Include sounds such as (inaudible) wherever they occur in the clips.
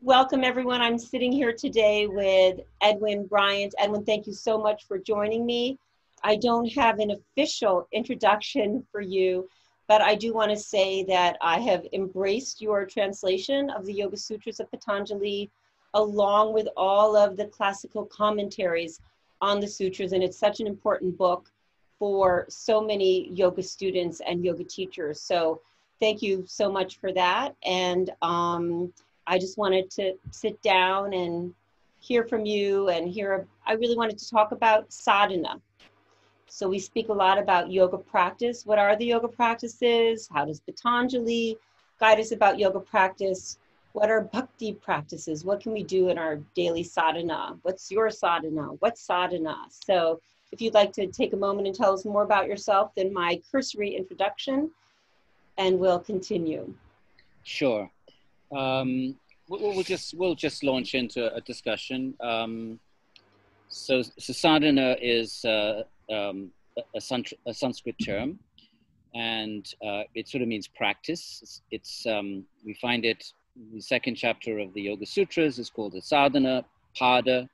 welcome everyone. I'm sitting here today with Edwin Bryant. Edwin, thank you so much for joining me. I don't have an official introduction for you, but I do want to say that I have embraced your translation of the Yoga Sutras of Patanjali along with all of the classical commentaries on the sutras. And it's such an important book for so many yoga students and yoga teachers. So thank you so much for that. And um, I just wanted to sit down and hear from you and hear, I really wanted to talk about sadhana. So we speak a lot about yoga practice. What are the yoga practices? How does Patanjali guide us about yoga practice? What are bhakti practices? What can we do in our daily sadhana? What's your sadhana? What's sadhana? So if you'd like to take a moment and tell us more about yourself than my cursory introduction, and we'll continue. Sure. Um, we'll, we'll, just we'll just launch into a discussion. Um, so, so sadhana is uh, um, a, a, Sanskrit term, and uh, it sort of means practice. It's, it's um, we find it the second chapter of the Yoga Sutras is called the Sadhana Pada,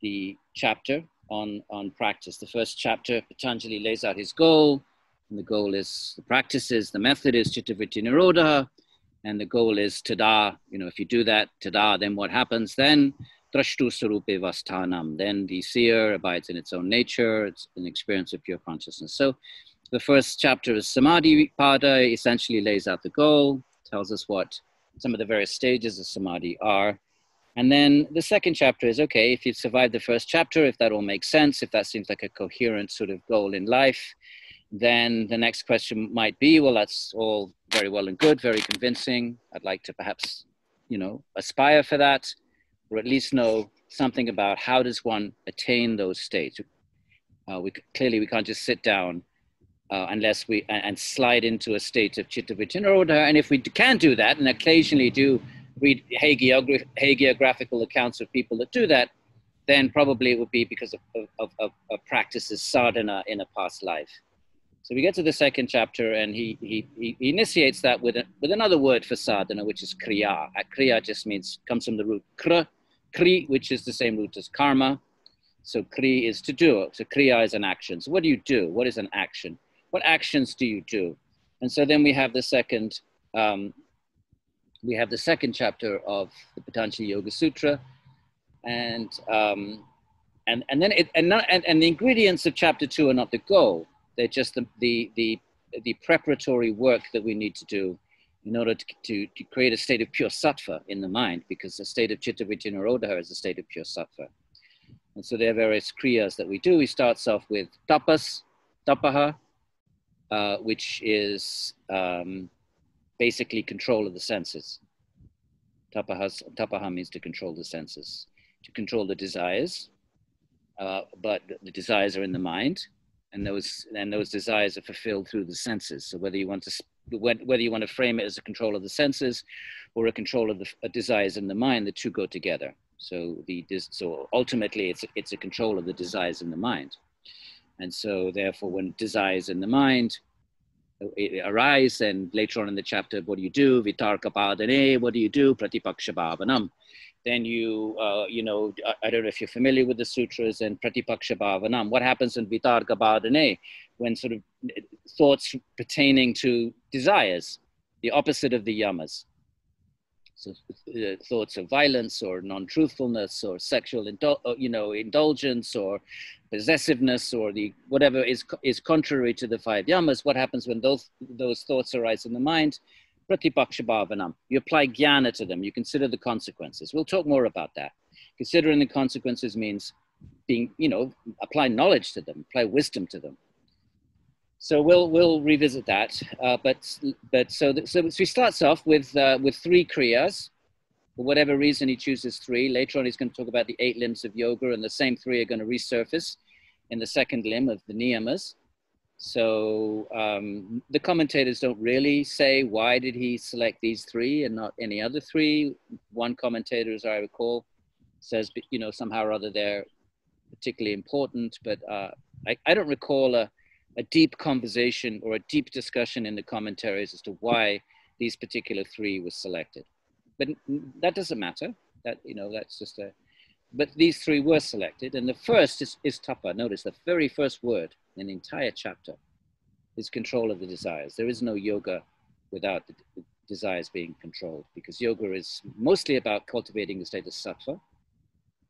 the chapter on, on practice. The first chapter, Patanjali lays out his goal, and the goal is the practices, the method is Chittavritti Nirodha, and the goal is Tada. You know, if you do that, Tada, then what happens? Then Drashtu Sarupe Vasthanam. Then the seer abides in its own nature, it's an experience of pure consciousness. So the first chapter is Samadhi Pada, essentially lays out the goal, tells us what some of the various stages of Samadhi are. And then the second chapter is okay, if you've survived the first chapter, if that all makes sense, if that seems like a coherent sort of goal in life, then the next question might be well, that's all very well and good, very convincing. I'd like to perhaps, you know, aspire for that, or at least know something about how does one attain those states. Uh, we clearly we can't just sit down uh, unless we and, slide into a state of chitta vritti nirodha. And if we can do that, and occasionally do read hagiograph- hagiographical accounts of people that do that, then probably it would be because of, of, of, of practices sadhana in a past life. So we get to the second chapter, and he, he, he initiates that with, a, with another word for sadhana, which is kriya. Kriya just means, comes from the root kra, kri, which is the same root as karma. So kri is to do. So kriya is an action. So what do you do? What is an action? What actions do you do? And so then we have the second um, we have the second chapter of the Patanjali Yoga Sutra, and um, and and then it, and, not, and and the ingredients of chapter two are not the goal; they're just the the the, the preparatory work that we need to do in order to, to, to create a state of pure sattva in the mind, because the state of chitta vijnana is a state of pure sattva. And so there are various kriyas that we do. We starts off with tapas, tapaha, uh, which is um, basically control of the senses. Tapahas, tapaha means to control the senses, to control the desires, uh, but the desires are in the mind, and those and those desires are fulfilled through the senses. So whether you want to whether you want to frame it as a control of the senses or a control of the uh, desires in the mind, the two go together. So the so ultimately, it's it's a control of the desires in the mind, and so therefore, when desires in the mind uh, arise and later on in the chapter what do you do vitarka badhane what do you do pratipaksha bhavanam then you uh, you know I, don't know if you're familiar with the sutras and pratipaksha bhavanam. What happens in vitarka badhane when sort of thoughts pertaining to desires the opposite of the yamas? So uh, thoughts of violence or non-truthfulness or sexual uh, you know indulgence or possessiveness or the whatever is is contrary to the five yamas what happens when those those thoughts arise in the mind pratipaksha bhavanam you apply jnana to them you consider the consequences we'll talk more about that considering the consequences means being you know apply knowledge to them apply wisdom to them so we'll we'll revisit that. Uh, but but so so, so he starts off with uh, with three kriyas. For whatever reason, he chooses three. Later on, he's going to talk about the eight limbs of yoga, and the same three are going to resurface in the second limb of the niyamas. So um, the commentators don't really say why did he select these three and not any other three. One commentator, as I recall, says you know somehow or other they're particularly important, but uh, I, I don't recall a a deep conversation or a deep discussion in the commentaries as to why these particular three were selected. but that doesn't matter. That you know, that's just a. But these three were selected, and the first is, is tapa. Notice the very first word in the entire chapter is control of the desires. There is no yoga without the desires being controlled, because yoga is mostly about cultivating the state of sattva,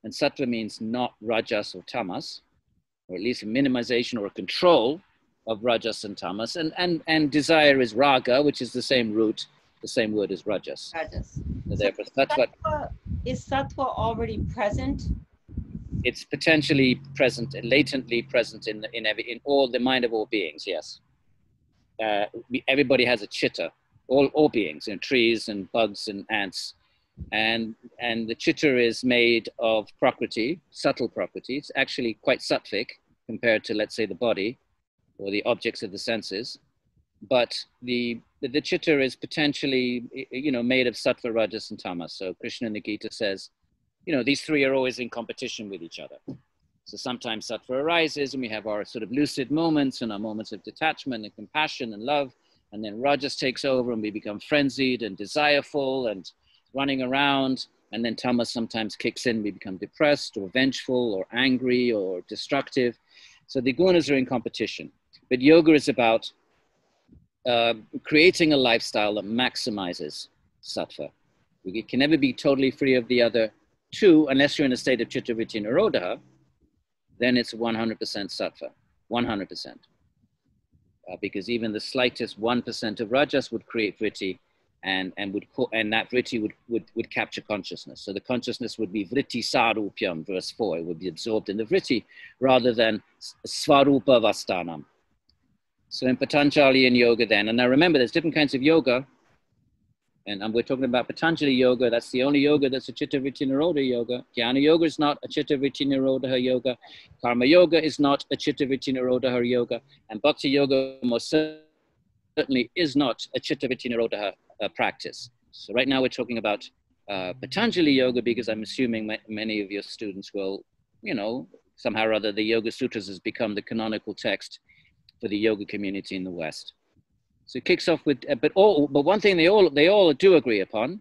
and sattva means not rajas or tamas, or at least a minimization or a control of rajas and tamas, and and and desire is raga, which is the same root the same word as rajas. Rajas. So therefore, that's what is sattva already present? it's potentially present and latently present in in every, in all the mind of all beings. Yes, uh, we, everybody has a chitta. All all beings, you know, trees and bugs and ants, and and the chitta is made of prakriti, subtle prakriti. It's actually quite sattvic compared to let's say the body or the objects of the senses but the the chitta is potentially you know made of sattva rajas and tamas. So krishna in the gita says you know these three are always in competition with each other. So sometimes sattva arises and we have our sort of lucid moments and our moments of detachment and compassion and love. And then rajas takes over and we become frenzied and desireful and running around. And then tamas sometimes kicks in we become depressed or vengeful or angry or destructive. So the gunas are in competition. But yoga is about uh, creating a lifestyle that maximizes sattva. We can never be totally free of the other two unless you're in a state of chitta vritti nirodha, then it's 100% sattva, 100%. Uh, because even the slightest 1% of rajas would create vritti and, and, would, and that vritti would, would, would capture consciousness. So the consciousness would be vritti sarupyam, verse 4. It would be absorbed in the vritti rather than svarupa vastanam, so in Patanjali and yoga then, and now remember there's different kinds of yoga, and um, we're talking about Patanjali yoga. That's the only yoga that's a Chitta Vritti Nirodha yoga. Jnana yoga is not a Chitta Vritti Nirodha yoga. Karma yoga is not a Chitta Vritti Nirodha yoga. And Bhakti yoga most certainly is not a Chitta Vritti Nirodha uh, practice. So right now we're talking about uh, Patanjali yoga because I'm assuming ma- many of your students will, you know, somehow or other the Yoga Sutras has become the canonical text for the yoga community in the West. So it kicks off with, uh, but all, but one thing they all they all do agree upon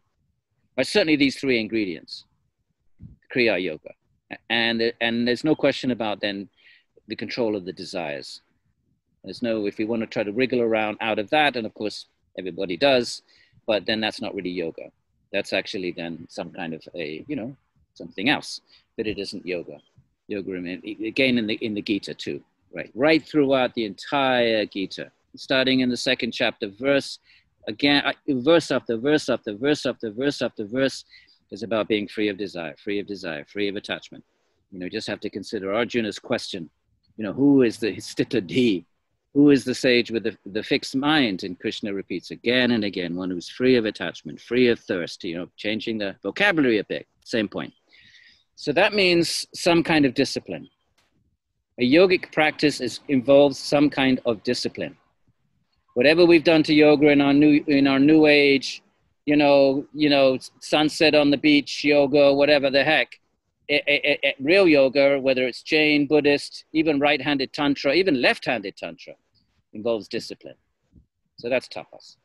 are certainly these three ingredients, Kriya Yoga, and and there's no question about then the control of the desires. There's no if we want to try to wriggle around out of that, and of course everybody does, but then that's not really yoga. That's actually then some kind of a you know something else, but it isn't yoga. Yoga again in the in the Gita too right, right throughout the entire Gita, starting in the second chapter, verse again, uh, verse after verse after verse after verse after verse is about being free of desire, free of desire, free of attachment. You know, just have to consider Arjuna's question. You know, who is the stita Who is the sage with the, the fixed mind? And Krishna repeats again and again, one who's free of attachment, free of thirst, you know, changing the vocabulary a bit, same point. So that means some kind of discipline a yogic practice is, involves some kind of discipline. Whatever we've done to yoga in our new in our new age, you know, you know, sunset on the beach yoga, whatever the heck, it, it, it, real yoga, whether it's Jain, Buddhist, even right-handed tantra, even left-handed tantra, involves discipline. So that's tapas.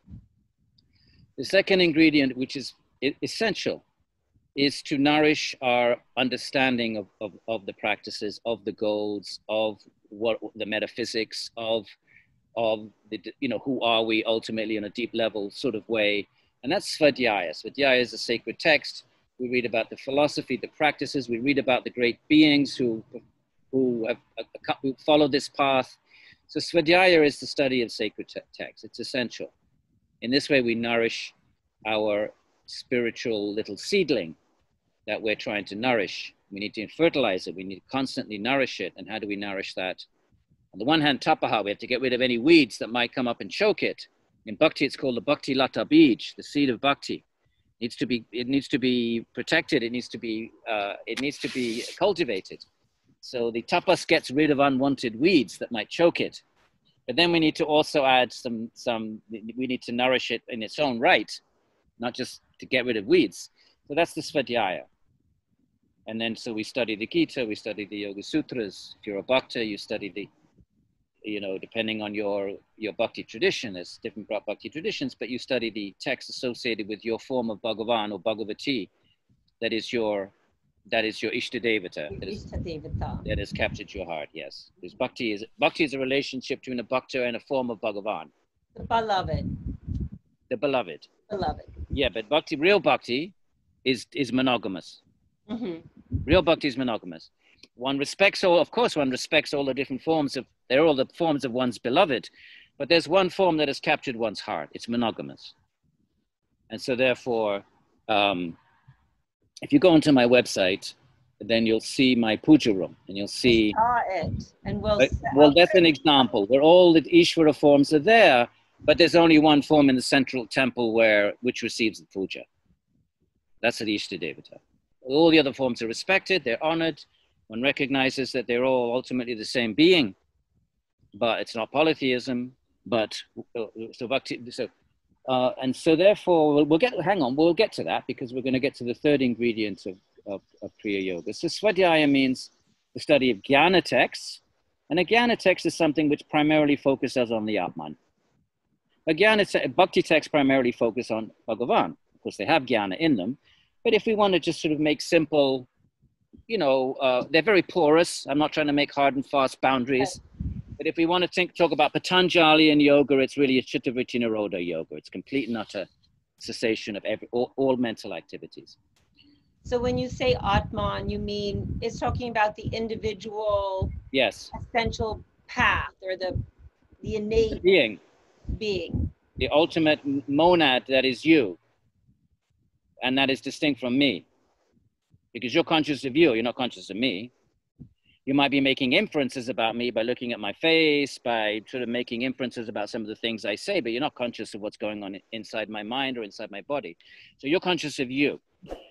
The second ingredient, which is essential is to nourish our understanding of, of, of the practices, of the goals, of what the metaphysics, of, of the, you know, who are we ultimately in a deep level sort of way. And that's Svadhyaya. Svadhyaya is a sacred text. We read about the philosophy, the practices. We read about the great beings who, who, have, uh, who follow this path. So Svadhyaya is the study of sacred te- texts. It's essential. In this way, we nourish our spiritual little seedling that we're trying to nourish. We need to fertilize it. We need to constantly nourish it. And how do we nourish that? On the one hand, tapaha, we have to get rid of any weeds that might come up and choke it. In bhakti, it's called the bhakti lata bij, the seed of bhakti. It needs to be, it needs to be protected. It needs to be, uh, it needs to be cultivated. So the tapas gets rid of unwanted weeds that might choke it. But then we need to also add some, some, we need to nourish it in its own right, not just to get rid of weeds. So that's the svadhyaya. And then, so we study the Gita, we study the Yoga Sutras. If you're a bhakta, you study the, you know, depending on your, your bhakti tradition, there's different bhakti traditions, but you study the text associated with your form of Bhagavan or Bhagavati, that is your, that is your Ishtadevata, that, is, Ishtadevata. that has captured your heart, yes. Because bhakti is, bhakti is a relationship between a bhakta and a form of Bhagavan. The beloved. The beloved. Beloved. Yeah, but bhakti, real bhakti is, is monogamous. Mm-hmm. Real bhakti is monogamous. One respects all, of course, one respects all the different forms of, they're all the forms of one's beloved, but there's one form that has captured one's heart. It's monogamous. And so, therefore, um, if you go onto my website, then you'll see my puja room and you'll see. Saw it. And we'll. Uh, well, that's an example where all the Ishvara forms are there, but there's only one form in the central temple where which receives the puja. That's at the Ishtadevata. All the other forms are respected, they're honored. One recognizes that they're all ultimately the same being, but it's not polytheism. But uh, so bhakti, so uh, and so therefore we'll, we'll, get hang on, we'll get to that because we're going to get to the third ingredient of, of, of Kriya Yoga. So swadhyaya means the study of jnana texts, and a jnana text is something which primarily focuses on the Atman. A jnana bhakti texts primarily focus on Bhagavan. Of course, they have jnana in them, but if we want to just sort of make simple, you know, uh, they're very porous. I'm not trying to make hard and fast boundaries. But if we want to think, talk about Patanjali and yoga, it's really a Chittavritti Nirodha yoga. It's complete and utter cessation of every, all, all mental activities. So when you say Atman, you mean it's talking about the individual yes essential path or the the innate the being being the ultimate monad that is you and that is distinct from me because you're conscious of you you're not conscious of me you might be making inferences about me by looking at my face, by sort of making inferences about some of the things I say, but you're not conscious of what's going on inside my mind or inside my body. So you're conscious of you.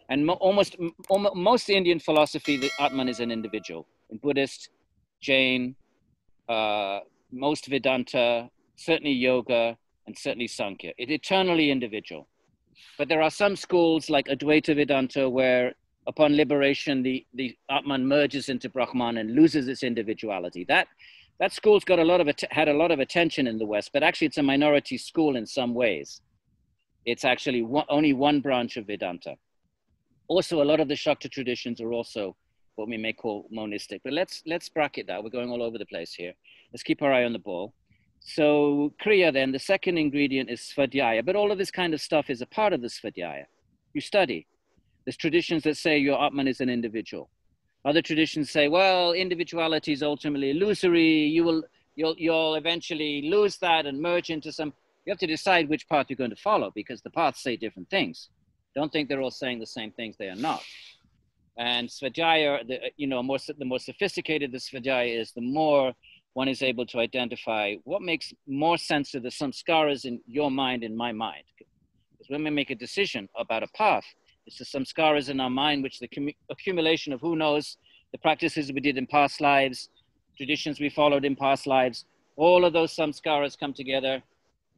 And mo- almost, almost most Indian philosophy, the Atman is an individual. In Buddhist, Jain, uh, most Vedanta, certainly yoga, and certainly Sankhya. It's eternally individual. But there are some schools like Advaita Vedanta where upon liberation, the, the Atman merges into Brahman and loses its individuality. That, that school's got a lot of, had a lot of attention in the West, but actually it's a minority school in some ways. It's actually one, only one branch of Vedanta. Also, a lot of the Shakta traditions are also what we may call monistic, but let's, let's bracket that. We're going all over the place here. Let's keep our eye on the ball. So Kriya then, the second ingredient is Svadhyaya, but all of this kind of stuff is a part of the Svadhyaya. You study, there's traditions that say your Atman is an individual. Other traditions say, well, individuality is ultimately illusory. You will, you'll, you'll eventually lose that and merge into some. You have to decide which path you're going to follow because the paths say different things. Don't think they're all saying the same things. They are not. And Svadhyaya, the, you know, more, the more sophisticated the Svadhyaya is, the more one is able to identify what makes more sense to the samskaras in your mind and my mind. Because when we make a decision about a path, it's the samskaras in our mind, which the accumulation of who knows the practices we did in past lives, traditions we followed in past lives. All of those samskaras come together,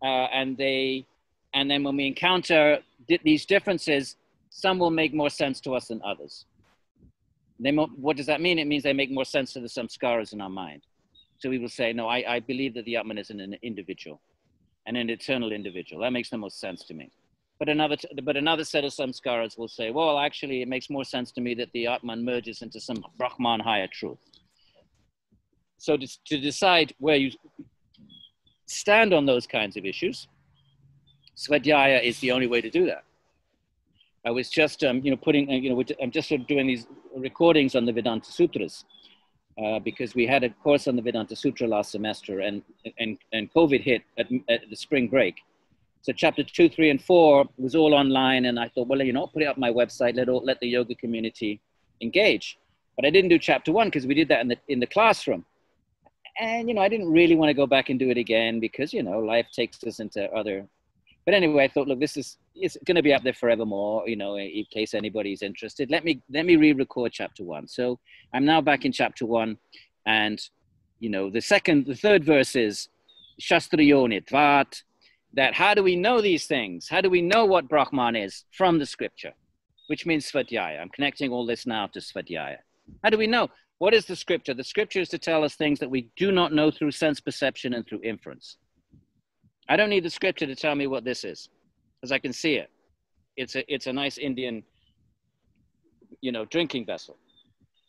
uh, and they, and then when we encounter these differences, some will make more sense to us than others. They what does that mean? It means they make more sense to the samskaras in our mind. So we will say, no, I, I believe that the Atman is an individual, and an eternal individual. That makes the most sense to me. But another, but another set of samskaras will say, well, actually, it makes more sense to me that the Atman merges into some Brahman higher truth. So to, to decide where you stand on those kinds of issues, Svadhyaya is the only way to do that. I was just, um, you know, putting, uh, you know, I'm just sort of doing these recordings on the Vedanta Sutras uh, because we had a course on the Vedanta Sutra last semester and, and, and COVID hit at, at the spring break. So chapter two, three, and four was all online, and I thought, well, you know, put it up my website, let all, let the yoga community engage. But I didn't do chapter one because we did that in the in the classroom, and you know, I didn't really want to go back and do it again because you know, life takes us into other. But anyway, I thought, look, this is it's going to be up there forevermore. You know, in case anybody's interested, let me let me re-record chapter one. So I'm now back in chapter one, and you know, the second, the third verse is Shastrayonitvat that how do we know these things? How do we know what Brahman is from the scripture, which means Svadhyaya? I'm connecting all this now to Svadhyaya. How do we know? What is the scripture? The scripture is to tell us things that we do not know through sense perception and through inference. I don't need the scripture to tell me what this is, because I can see it. It's a it's a nice Indian, you know, drinking vessel.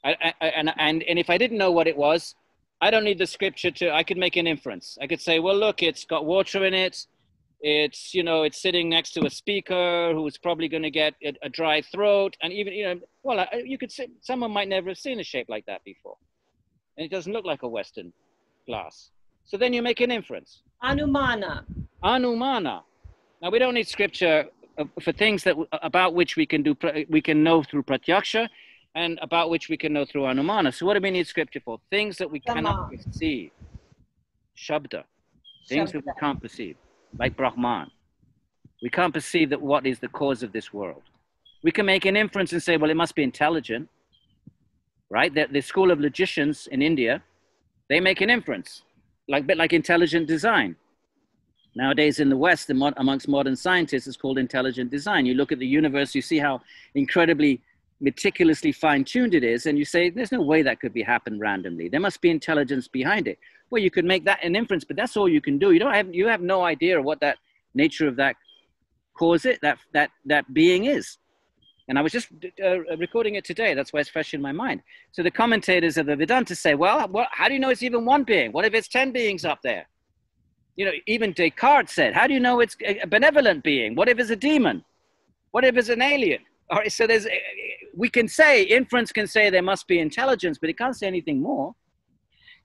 I, I, and and and if I didn't know what it was, I don't need the scripture to. I could make an inference. I could say, well, look, it's got water in it it's you know it's sitting next to a speaker who's probably going to get a, a, dry throat and even you know well you could say someone might never have seen a shape like that before and it doesn't look like a western glass so then you make an inference anumana anumana now we don't need scripture uh, for things that about which we can do we can know through pratyaksha and about which we can know through anumana so what do we need scripture for things that we cannot perceive shabda things shabda. that we can't perceive like Brahman. We can't perceive that what is the cause of this world. We can make an inference and say, well, it must be intelligent, right? The, the school of logicians in India, they make an inference, like bit like intelligent design. Nowadays in the West, amongst modern scientists, it's called intelligent design. You look at the universe, you see how incredibly meticulously fine-tuned it is, and you say, there's no way that could be happened randomly. There must be intelligence behind it. Well, you could make that an inference, but that's all you can do. You don't have you have no idea what that nature of that cause it that that that being is. And I was just uh, recording it today. That's why it's fresh in my mind. So the commentators of the Vedanta say, well, well, how do you know it's even one being? What if it's 10 beings up there? You know, even Descartes said, how do you know it's a benevolent being? What if it's a demon? What if it's an alien? All right, so there's, we can say, inference can say there must be intelligence, but it can't say anything more.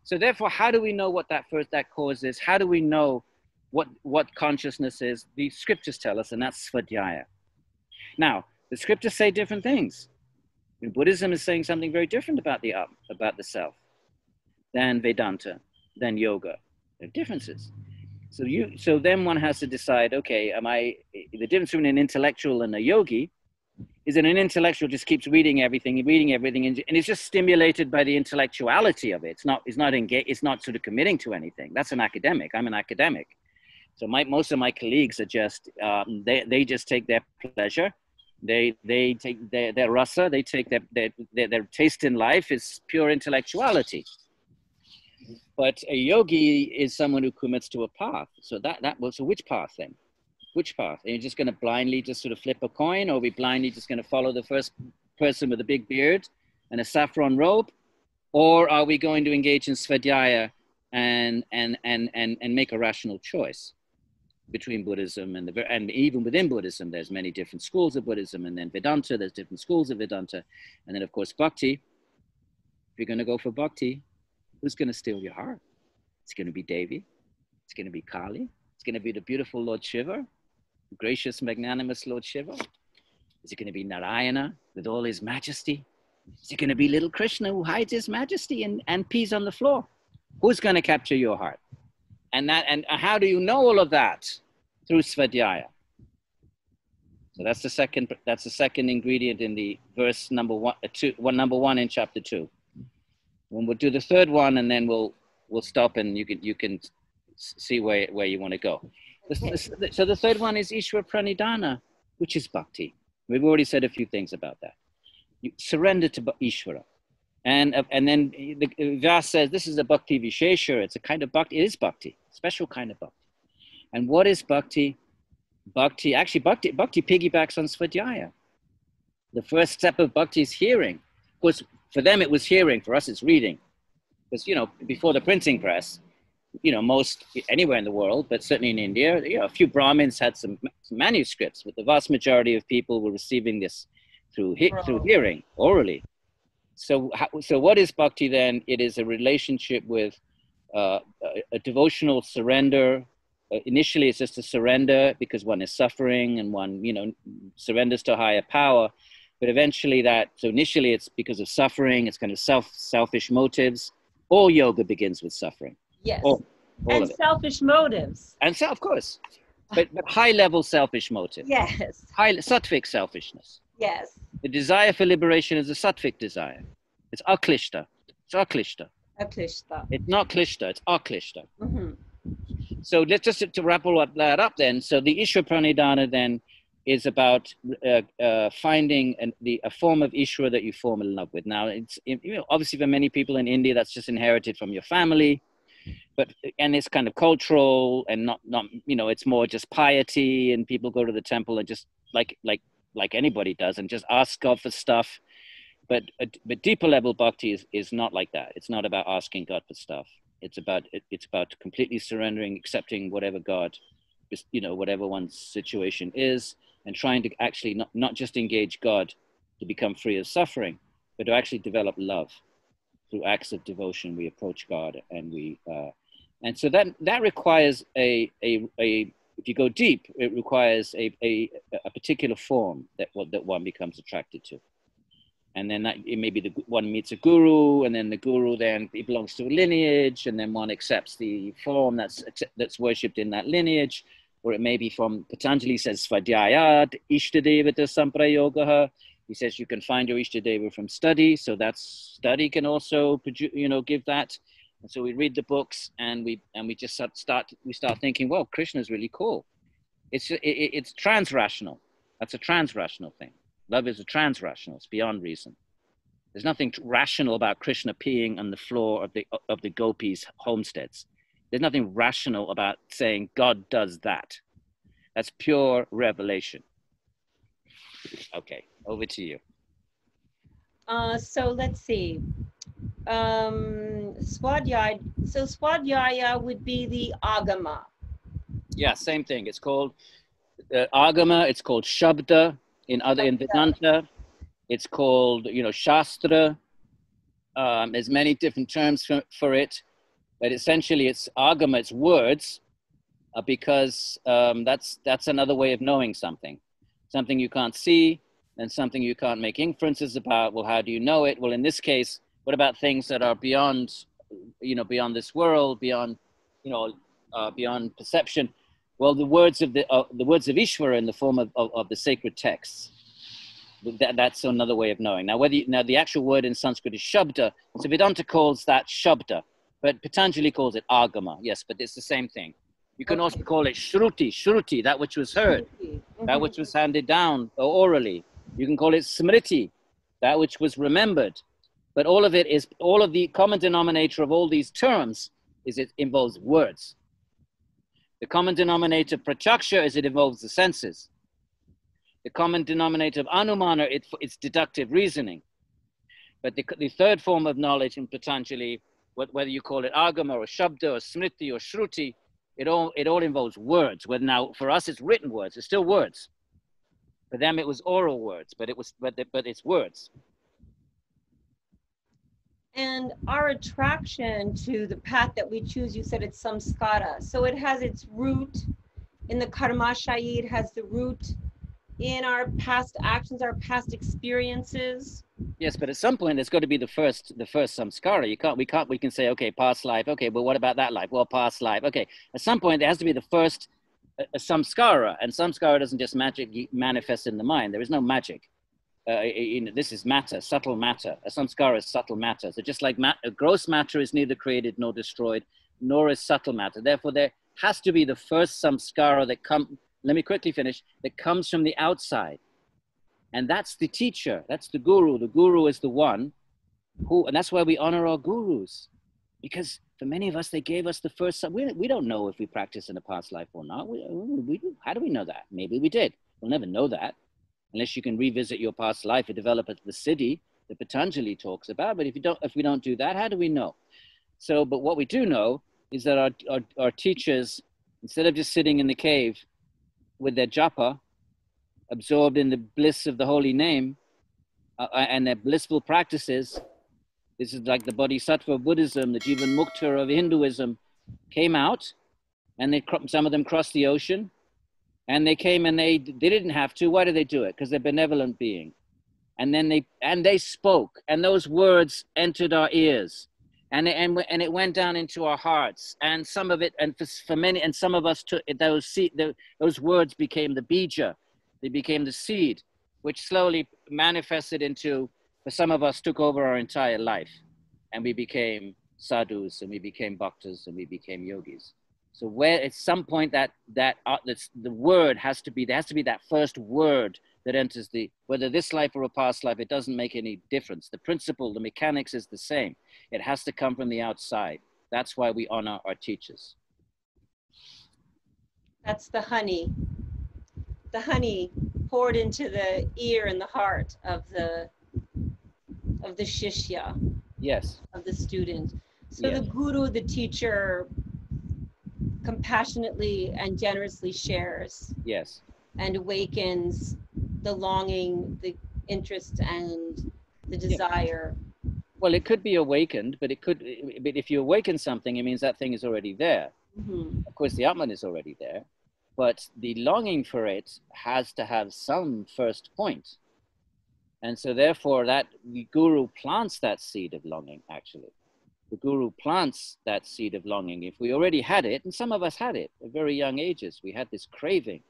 So therefore, how do we know what that first that cause is? How do we know what what consciousness is? The scriptures tell us, and that's svadhyaya. Now, the scriptures say different things. Buddhism is saying something very different about the about the self, than Vedanta, than yoga. There are differences. So you so then one has to decide, okay, am I the difference between an intellectual and a yogi is that an intellectual just keeps reading everything, reading everything, and, and it's just stimulated by the intellectuality of it. It's not, it's not engaged, it's not sort of committing to anything. That's an academic. I'm an academic. So my, most of my colleagues are just, um, they, they just take their pleasure. They, they take their, their rasa, they take their, their, their, their taste in life is pure intellectuality. But a yogi is someone who commits to a path. So that, that was, so which path then? which path? Are you just going to blindly just sort of flip a coin, or are we blindly just going to follow the first person with a big beard and a saffron robe? Or are we going to engage in svadhyaya and, and, and, and, and make a rational choice between Buddhism and, the, and even within Buddhism, there's many different schools of Buddhism, and then Vedanta, there's different schools of Vedanta. And then, of course, Bhakti. If you're going to go for Bhakti, who's going to steal your heart? It's going to be Devi. It's going to be Kali. It's going to be the beautiful Lord Shiva gracious, magnanimous Lord Shiva? Is it going to be Narayana with all his majesty? Is it going to be little Krishna who hides his majesty and, and pees on the floor? Who's going to capture your heart? And, that, and how do you know all of that? Through Svadhyaya. So that's the second, that's the second ingredient in the verse number one, uh, two, one, number one in chapter two. When we'll do the third one and then we'll, we'll stop and you can, you can see where, where you want to go. So the third one is Ishwar Pranidhana, which is bhakti. We've already said a few things about that. You surrender to Ishvara. And, uh, and then the Vyas says this is a bhakti vishesha. It's a kind of bhakti. It is bhakti, special kind of bhakti. And what is bhakti? Bhakti, actually, bhakti, bhakti piggybacks on svadhyaya. The first step of bhakti is hearing. Of course, for them it was hearing. For us, it's reading. Because, you know, before the printing press, you know, most anywhere in the world, but certainly in India, you know, a few Brahmins had some, some manuscripts, but the vast majority of people were receiving this through he, through hearing orally. So, so what is bhakti then? It is a relationship with uh, a, a, devotional surrender. Uh, initially, it's just a surrender because one is suffering and one, you know, surrenders to higher power. But eventually, that so initially it's because of suffering. It's kind of self selfish motives. All yoga begins with suffering. Yes. All, all and selfish motives. And so, of course, but, but high level selfish motive. Yes. High sattvic selfishness. Yes. The desire for liberation is a sattvic desire. It's aklishta. It's aklishta. Aklishta. It's not klishta. It's aklishta. Mm-hmm. So let's just to wrap all that up then. So the Ishwar Pranidhana then is about uh, uh, finding an, the, a form of Ishwar that you fall in love with. Now, it's you know, obviously for many people in India, that's just inherited from your family, but and it's kind of cultural and not not you know, it's more just piety and people go to the temple and just like like like anybody does and just ask God for stuff. But but deeper level bhakti is, is not like that. It's not about asking God for stuff. It's about it, it's about completely surrendering, accepting whatever God, you know, whatever one's situation is and trying to actually not, not just engage God to become free of suffering, but to actually develop love through acts of devotion. We approach God, and we, uh, and so that that requires a, a a if you go deep, it requires a a, a particular form that that one becomes attracted to. And then that it may be the one meets a guru, and then the guru then belongs to a lineage, and then one accepts the form that's that's worshipped in that lineage, or it may be from Patanjali says Svadhyayat, Ishtadevata Samprayogaha. He says you can find your Ishtadeva from study, so that's study can also you know give that. And so we read the books and we and we just start we start thinking, well, Krishna is really cool. It's it, it's trans-rational. That's a trans-rational thing. Love is a trans-rational. It's beyond reason. There's nothing rational about Krishna peeing on the floor of the of the gopis' homesteads. There's nothing rational about saying God does that. That's pure revelation. Okay, over to you. Uh, so let's see. Um, Swadhyaya. So Swadhyaya would be the Agama. Yeah, same thing. It's called uh, Agama. It's called Shabda in other in Vedanta. It's called you know Shastra. Um, there's many different terms for, for it but essentially it's agama, it's words, uh, because um, that's that's another way of knowing something, something you can't see, and something you can't make inferences about. Well, how do you know it? Well, in this case, what about things that are beyond, you know, beyond this world, beyond, you know, uh, beyond perception? Well, the words of the uh, the words of Ishvara in the form of, of, of the sacred texts. That, that's another way of knowing. Now, whether you, now the actual word in Sanskrit is shabda, so Vedanta calls that shabda, but Patanjali calls it agama, yes, but it's the same thing. You can okay. also call it shruti, shruti, that which was heard, mm-hmm. that which was handed down orally. You can call it smriti, that which was remembered. But all of it is, all of the common denominator of all these terms is it involves words. The common denominator of pratyaksha is it involves the senses. The common denominator of anumana, it, it's deductive reasoning. But the, the third form of knowledge in Patanjali whether you call it agama or shabda or smriti or shruti, it all, it all involves words. Whether now for us it's written words, it's still words. For them it was oral words, but it was but but it's words. And our attraction to the path that we choose, you said it's samskara. So it has its root in the karmashaya, it has the root in our past actions, our past experiences. Yes, but at some point there's got to be the first the first samskara. You can't we can't we can say okay past life okay, but what about that life? Well, past life okay. At some point there has to be the first samskara, and samskara doesn't just magic manifest in the mind. There is no magic. Uh, this is matter, subtle matter. A samskara is subtle matter. So just like mat- gross matter is neither created nor destroyed, nor is subtle matter. Therefore, there has to be the first samskara that come let me quickly finish, that comes from the outside. And that's the teacher, that's the guru. The guru is the one who, and that's why we honor our gurus. Because for many of us, they gave us the first, we, we don't know if we practiced in a past life or not. We, we, how do we know that? Maybe we did. We'll never know that unless you can revisit your past life and develop the siddhi that Patanjali talks about. But if, you don't, if we don't do that, how do we know? So, but what we do know is that our, our, our teachers, instead of just sitting in the cave with their japa, absorbed in the bliss of the holy name uh, uh and their blissful practices. This is like the Bodhisattva of Buddhism, the Jivan Mukta of Hinduism, came out, and they some of them crossed the ocean, and they came and they they didn't have to. Why did they do it? Because they're benevolent being, and then they and they spoke, and those words entered our ears, and it, and, and it went down into our hearts. And some of it and for, for many and some of us took those seed, those words became the bija. They became the seed which slowly manifested into for some of us took over our entire life. And we became sadhus and we became bhaktas and we became yogis. So where at some point that that uh, the word has to be there has to be that first word that enters the whether this life or a past life it doesn't make any difference. The principle, the mechanics is the same. It has to come from the outside. That's why we honor our teachers. That's the honey. The honey poured into the ear and the heart of the of the shishya. Yes. Of the student. So yes. the guru, the teacher, compassionately and generously shares. Yes. And awakens the longing, the interest, and the desire. Yeah. Well, it could be awakened, but it could. But if you awaken something, it means that thing is already there. Mm-hmm. Of course, the Atman is already there, but the longing for it has to have some first point, and so therefore, that the guru plants that seed of longing actually the guru plants that seed of longing. If we already had it, and some of us had it at very young ages, we had this craving,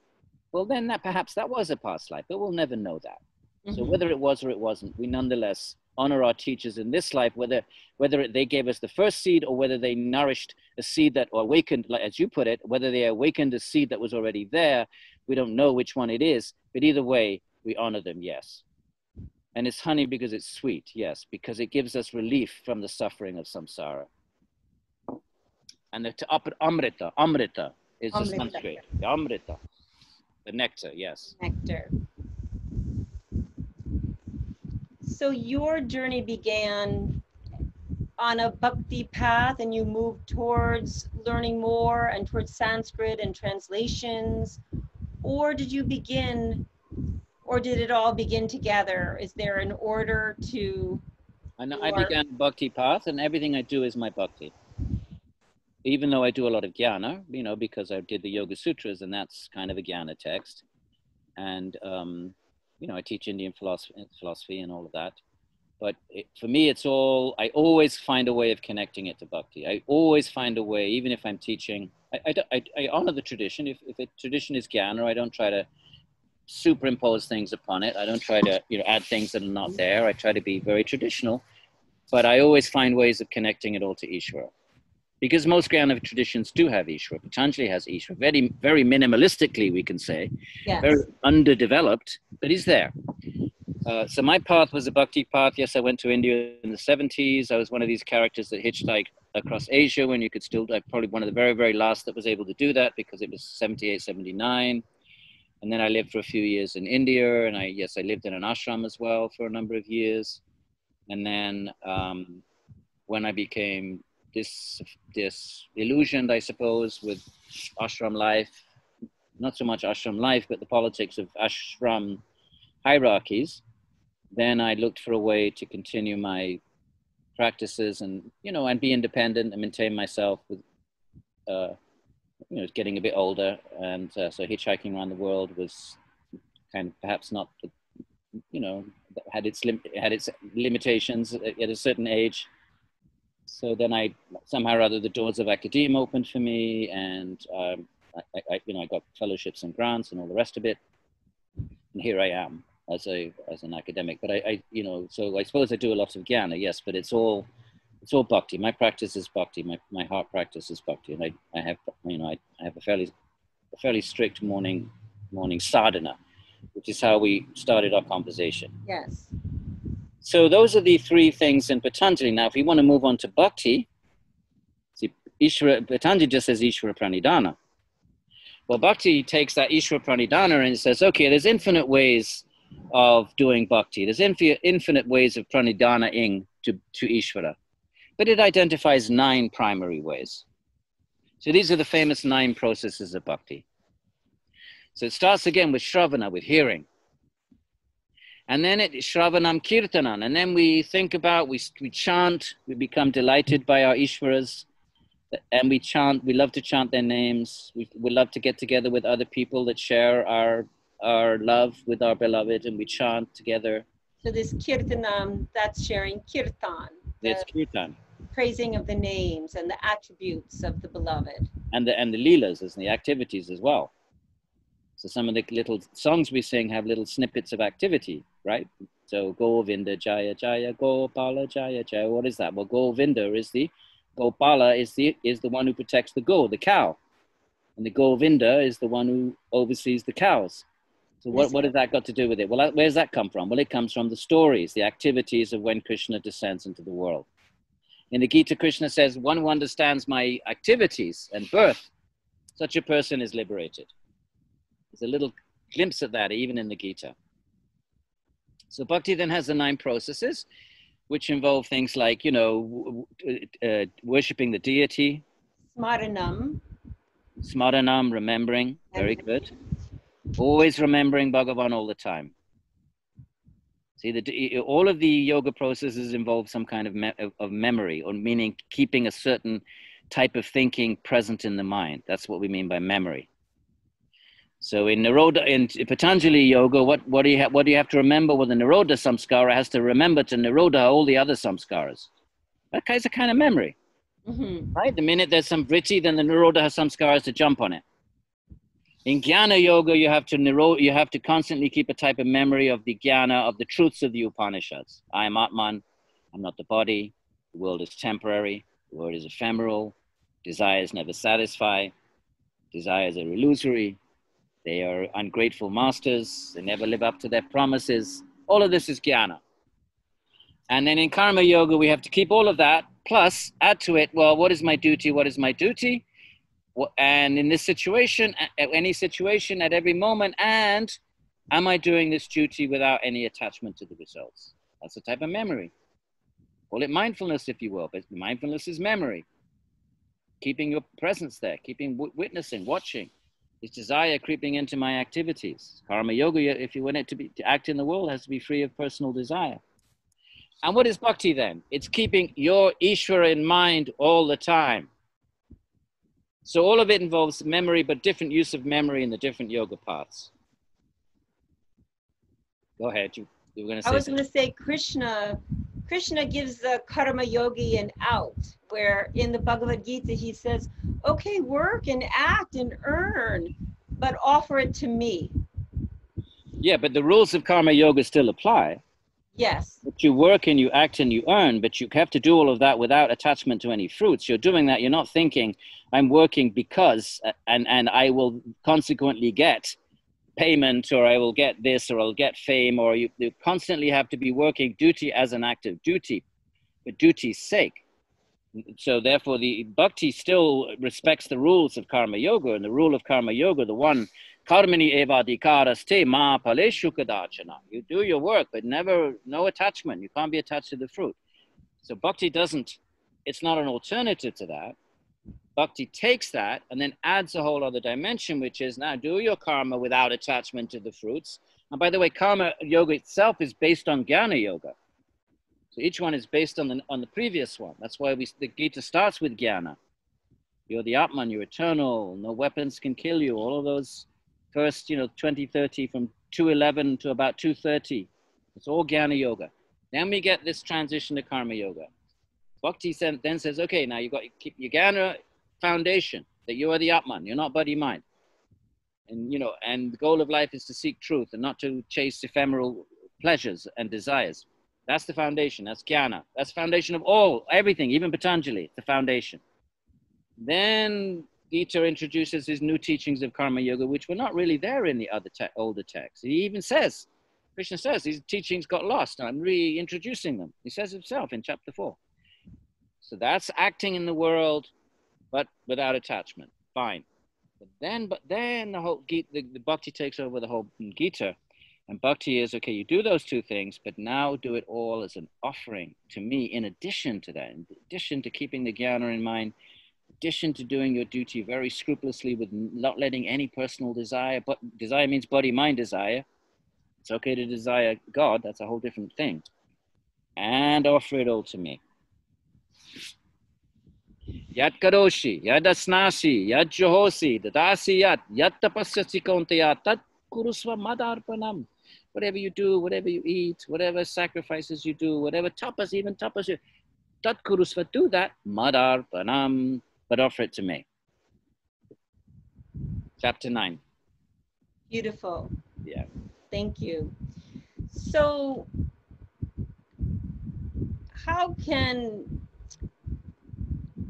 well, then that perhaps that was a past life, but we'll never know that. Mm-hmm. So whether it was or it wasn't, we nonetheless honor our teachers in this life, whether whether they gave us the first seed or whether they nourished a seed that or awakened, like, as you put it, whether they awakened a seed that was already there. We don't know which one it is, but either way, we honor them. Yes. And it's honey because it's sweet, yes, because it gives us relief from the suffering of samsara. And the amrita, amrita is amrita. the Sanskrit. The amrita, the nectar, yes. Nectar. So your journey began on a bhakti path and you moved towards learning more and towards Sanskrit and translations? Or did you begin or did it all begin together? Is there an order to? I, know, I began bhakti path, and everything I do is my bhakti. Even though I do a lot of jnana, you know, because I did the Yoga Sutras, and that's kind of a jnana text, and um, you know, I teach Indian philosophy, philosophy and all of that. But it, for me, it's all. I always find a way of connecting it to bhakti. I always find a way, even if I'm teaching. I, I, I, honor the tradition. If, if a tradition is jnana, I don't try to superimpose things upon it. I don't try to you know add things that are not there. I try to be very traditional, but I always find ways of connecting it all to Ishvara. Because most Jnana traditions do have Ishvara. Patanjali has Ishvara. Very, very minimalistically, we can say. Yes. Very underdeveloped, but he's there. Uh, so my path was a bhakti path. Yes, I went to India in the 70s. I was one of these characters that hitchhiked across Asia when you could still, like, probably one of the very, very last that was able to do that because it was 78, 79 and then I lived for a few years in India, and I yes, I lived in an ashram as well for a number of years, and then um, when I became this this illusioned, I suppose, with ashram life, not so much ashram life, but the politics of ashram hierarchies, then I looked for a way to continue my practices and you know and be independent and maintain myself with uh, you know, getting a bit older, and uh, so hitchhiking around the world was kind of perhaps not, you know, had its lim- had its limitations at a certain age. So then I somehow or other the doors of academia opened for me, and um, I, I, you know, I got fellowships and grants and all the rest of it, and here I am as a as an academic. But I, I you know, so I suppose I do a lot of jnana, yes, but it's all it's all bhakti. My practice is bhakti. My, my heart practice is bhakti. And I, I have, you know, I, I have a fairly, a fairly strict morning, morning sadhana, which is how we started our conversation. Yes. So those are the three things in Patanjali. Now, if we want to move on to bhakti, see, Ishvara, Patanjali just says Ishvara Pranidhana. Well, bhakti takes that Ishvara Pranidhana and says, okay, there's infinite ways of doing bhakti. There's infinite ways of pranidhana-ing to, to Ishvara but it identifies nine primary ways. So these are the famous nine processes of bhakti. So it starts again with shravana, with hearing. And then it shravanam kirtanam. And then we think about, we, we chant, we become delighted by our Ishwaras. And we chant, we love to chant their names. We, we love to get together with other people that share our, our love with our beloved and we chant together. So this kirtanam, that's sharing kirtan. It's kirtan praising of the names and the attributes of the beloved. And the and the leelas and the activities as well. So some of the little songs we sing have little snippets of activity, right? So Govinda Jaya Jaya Gopala Jaya Jaya. What is that? Well, Govinda is the Gopala is the is the one who protects the go, the cow. And the Govinda is the one who oversees the cows. So what, what has that got to do with it? Well, where's that come from? Well, it comes from the stories, the activities of when Krishna descends into the world. In the Gita, Krishna says, one who understands my activities and birth, such a person is liberated. There's a little glimpse of that even in the Gita. So bhakti then has the nine processes, which involve things like, you know, uh, worshipping the deity. Smaranam. Smaranam, remembering. Very good. Always remembering Bhagavan all the time. See, the, all of the yoga processes involve some kind of, me, of memory, or meaning keeping a certain type of thinking present in the mind. That's what we mean by memory. So in Nirodha, in Patanjali Yoga, what, what, do you ha- what do you have to remember? Well, the Nirodha Samskara has to remember to Nirodha all the other Samskaras. That is a kind of memory, mm-hmm. right? The minute there's some vritti, then the Samskara has to jump on it. In Jnana Yoga, you have to niro- you have to constantly keep a type of memory of the Jnana, of the truths of the Upanishads. I am Atman, I'm not the body, the world is temporary, the world is ephemeral, desires never satisfy, desires are illusory, they are ungrateful masters, they never live up to their promises. All of this is jnana. And then in karma yoga, we have to keep all of that, plus add to it, well, what is my duty? What is my duty? And in this situation, at any situation, at every moment, and am I doing this duty without any attachment to the results? That's a type of memory. Call it mindfulness, if you will, but mindfulness is memory. Keeping your presence there, keeping witnessing, watching. Is desire creeping into my activities? Karma yoga, if you want it to be to act in the world, has to be free of personal desire. And what is bhakti then? It's keeping your Ishvara in mind all the time. So all of it involves memory, but different use of memory in the different yoga paths. Go ahead. You, you were going to say. I was going to say Krishna. Krishna gives the karma yogi an out, where in the Bhagavad Gita he says, "Okay, work and act and earn, but offer it to me." Yeah, but the rules of karma yoga still apply. Yes. But you work and you act and you earn, but you have to do all of that without attachment to any fruits. You're doing that. You're not thinking, I'm working because, uh, and, and I will consequently get payment or I will get this or I'll get fame, or you, you constantly have to be working duty as an act of duty, for duty's sake. So therefore, the bhakti still respects the rules of karma yoga, and the rule of karma yoga, the one karmani evadikaraste ma paleshu kadachana. You do your work, but never no attachment. You can't be attached to the fruit. So bhakti doesn't. It's not an alternative to that. Bhakti takes that and then adds a whole other dimension, which is now do your karma without attachment to the fruits. And by the way, karma yoga itself is based on jnana yoga. So each one is based on the, on the previous one. That's why we, the Gita starts with jnana. You're the Atman, you're eternal, no weapons can kill you. All of those first, you know, 20, 30, from 211 to about 230. It's all jnana yoga. Then we get this transition to karma yoga. Bhakti then says, okay, now you've got keep your jnana foundation that you are the Atman, you're not body mind. And you know, and the goal of life is to seek truth and not to chase ephemeral pleasures and desires. That's the foundation. That's jnana. That's the foundation of all, everything, even Patanjali, the foundation. Then Gita introduces his new teachings of karma yoga, which were not really there in the other te- older texts. He even says, Krishna says, these teachings got lost. I'm reintroducing them. He says himself in chapter four. So that's acting in the world, but without attachment. Fine. But then, but then the whole the, the bhakti takes over the whole Gita. And bhakti is okay, you do those two things, but now do it all as an offering to me in addition to that, in addition to keeping the jnana in mind, in addition to doing your duty very scrupulously with not letting any personal desire, but desire means body mind desire. It's okay to desire God, that's a whole different thing. And offer it all to me. Yat karoshi, yad asnasi, yad johosi, dadasi yat, yat tapasyasi kaunteya, tat kurusva madarpanam. Whatever you do, whatever you eat, whatever sacrifices you do, whatever tapas, even tapas, you, tat kurusva, do that, madarpanam, but offer it to me. Chapter 9. Beautiful. Yeah. Thank you. So, how can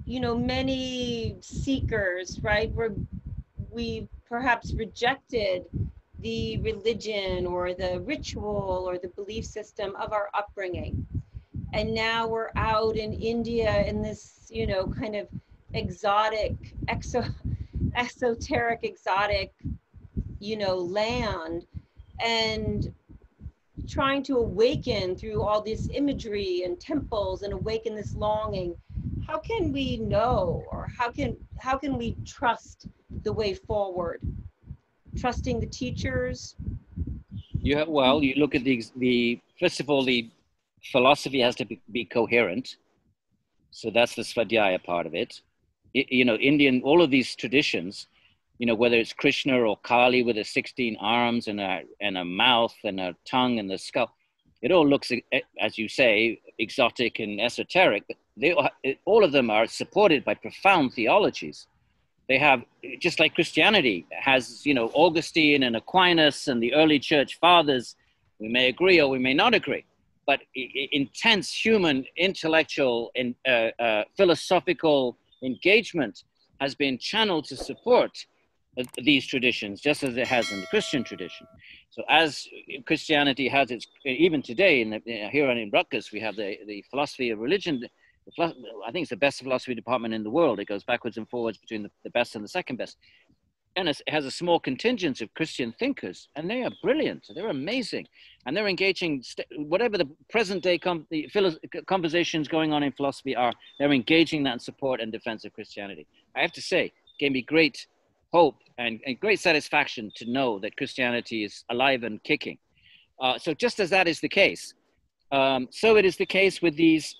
you know many seekers right we're we perhaps rejected the religion or the ritual or the belief system of our upbringing. And now we're out in India in this, you know, kind of exotic, exo, (laughs) esoteric, exotic, you know, land and trying to awaken through all this imagery and temples and awaken this longing how can we know or how can how can we trust the way forward? Trusting the teachers? You have, well you look at the the first of all the philosophy has to be, be coherent. So that's the svadhyaya part of it. You know indian all of these traditions you know whether it's krishna or kali with his 16 arms and a and a mouth and a tongue and the skull it all looks eh, as you say exotic and esoteric but they all of them are supported by profound theologies. They have just like christianity has you know augustine and aquinas and the early church fathers. We may agree or we may not agree but intense human intellectual and uh, uh, philosophical engagement has been channeled to support uh, these traditions just as it has in the christian tradition. So as christianity has its even today in the, here in Rutgers we have the, the philosophy of religion I think it's the best philosophy department in the world. It goes backwards and forwards between the, the best and the second best. And it has a small contingent of Christian thinkers, and they are brilliant. They're amazing, and they're engaging whatever the present day com- the conversations going on in philosophy are. They're engaging that in support and defense of Christianity. I have to say, gave me great hope and, and great satisfaction to know that Christianity is alive and kicking. Uh, so just as that is the case, um, so it is the case with these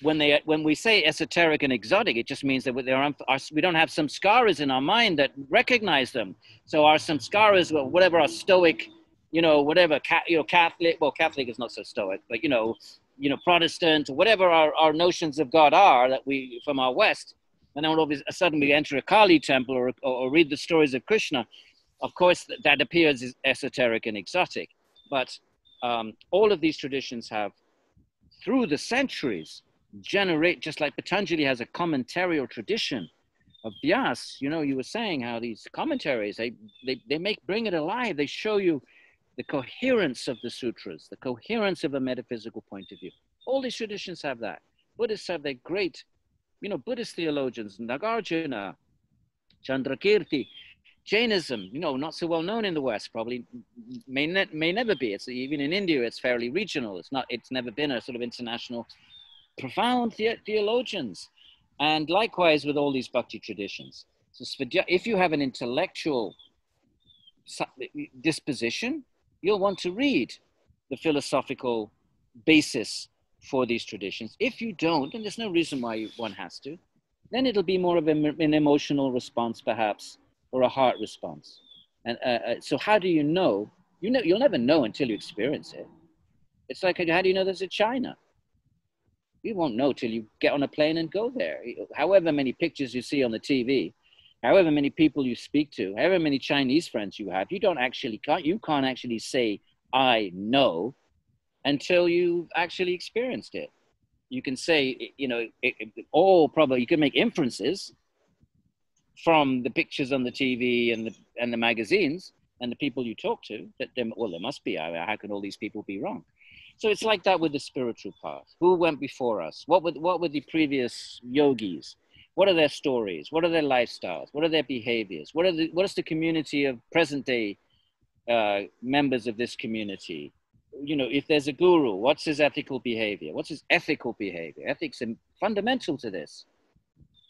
when they when we say esoteric and exotic, it just means that are, we don't have samskaras in our mind that recognize them. So our samskaras, whatever our stoic, you know, whatever you know, Catholic, well, Catholic is not so stoic, but you know, you know, Protestant, whatever our, our notions of God are that we from our West, and then all of a sudden we enter a Kali temple or, or, or read the stories of Krishna, of course that, that appears as esoteric and exotic. But um, all of these traditions have, through the centuries, generate, just like Patanjali has a commentarial tradition of Vyas, you know, you were saying how these commentaries, they, they, they make, bring it alive. They show you the coherence of the sutras, the coherence of a metaphysical point of view. All these traditions have that. Buddhists have their great, you know, Buddhist theologians, Nagarjuna, Chandrakirti, Jainism, you know, not so well known in the West, probably may, ne- may never be. It's even in India, it's fairly regional. It's not, it's never been a sort of international profound the- theologians. And likewise with all these bhakti traditions. So if you have an intellectual disposition, you'll want to read the philosophical basis for these traditions. If you don't, and there's no reason why one has to, then it'll be more of an emotional response, perhaps, or a heart response. And uh, uh, so, how do you know? You know, you'll never know until you experience it. It's like, how do you know there's a China? You won't know till you get on a plane and go there. However many pictures you see on the TV, however many people you speak to, however many Chinese friends you have, you don't actually can't you can't actually say I know until you've actually experienced it. You can say you know it, it, all probably you can make inferences from the pictures on the TV and the and the magazines and the people you talk to that well there must be how can all these people be wrong so it's like that with the spiritual path. Who went before us? What were, what were the previous yogis? What are their stories? What are their lifestyles? What are their behaviors? What, are the, what is the community of present day uh, members of this community? You know, if there's a guru, what's his ethical behavior? What's his ethical behavior? Ethics are fundamental to this.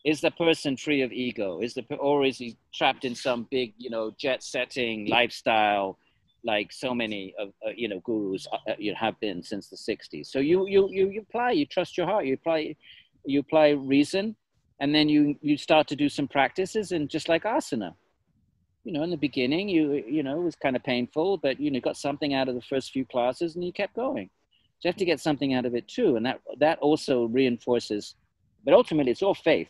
Is the person free of ego? Is the or is he trapped in some big, you know, jet setting lifestyle? Like so many of uh, you know gurus uh, uh you have been since the 60s so you you you, you apply you trust your heart you apply you apply reason and then you you start to do some practices and just like asana you know in the beginning you you know it was kind of painful but you know got something out of the first few classes and you kept going. So you have to get something out of it too and that that also reinforces but ultimately it's all faith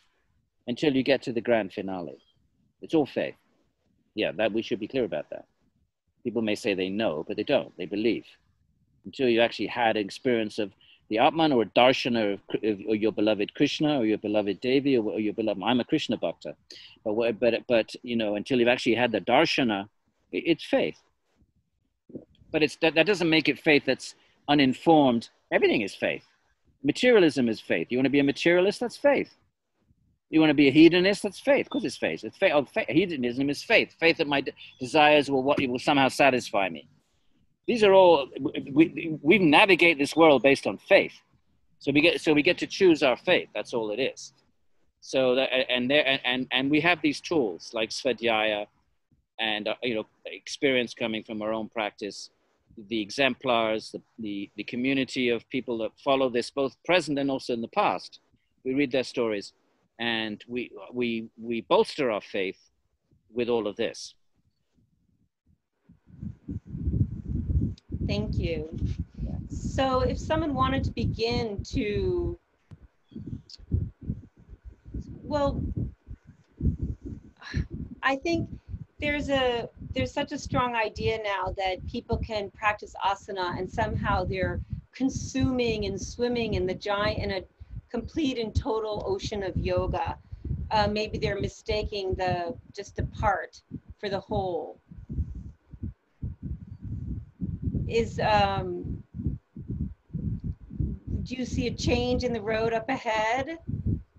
until you get to the grand finale. It's all faith. Yeah that we should be clear about that People may say they know, but they don't. They believe. Until you actually had an experience of the Atman or of, or your beloved Krishna or your beloved Devi or, or your beloved, I'm a Krishna bhakta. But, but, but, you know, until you've actually had the darshana, it, it's faith. But it's, that, that doesn't make it faith that's uninformed. Everything is faith. Materialism is faith. You want to be a materialist? That's faith. You want to be a hedonist? That's faith. Because it's faith. It's faith. Oh, faith. Hedonism is faith. Faith that my desires will what will somehow satisfy me. These are all we, we navigate this world based on faith. So we get so we get to choose our faith. That's all it is. So that and there and and we have these tools like Svadhyaya, and uh, you know experience coming from our own practice, the exemplars, the, the the community of people that follow this both present and also in the past. We read their stories, and we we we bolster our faith with all of this. Thank you. So if someone wanted to begin to, well, I think there's a there's such a strong idea now that people can practice asana and somehow they're consuming and swimming in the giant in a complete and total ocean of yoga. Uh, maybe they're mistaking the just the part for the whole is um, do you see a change in the road up ahead?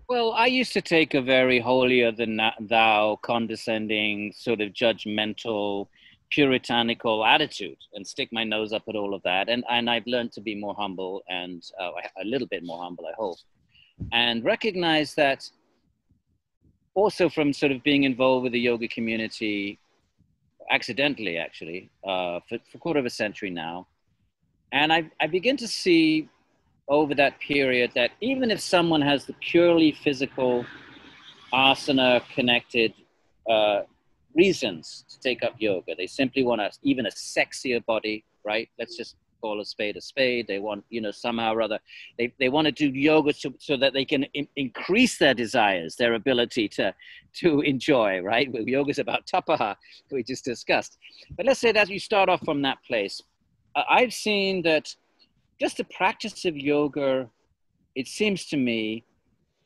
Well, I used to take a very holier than thou, condescending, sort of judgmental, puritanical attitude and stick my nose up at all of that. And, and I've learned to be more humble and uh, a little bit more humble, I hope, and recognize that also from sort of being involved with the yoga community accidentally actually uh, for, for a quarter of a century now. And I, I begin to see over that period that even if someone has the purely physical asana connected uh, reasons to take up yoga, they simply want a, even a sexier body, right? Let's just call a spade a spade. They want, you know, somehow or other, they, they want to do yoga so, so that they can in, increase their desires, their ability to, to enjoy, right? Yoga is about tapaha, (laughs) we just discussed. But let's say that you start off from that place. I've seen that just the practice of yoga, it seems to me,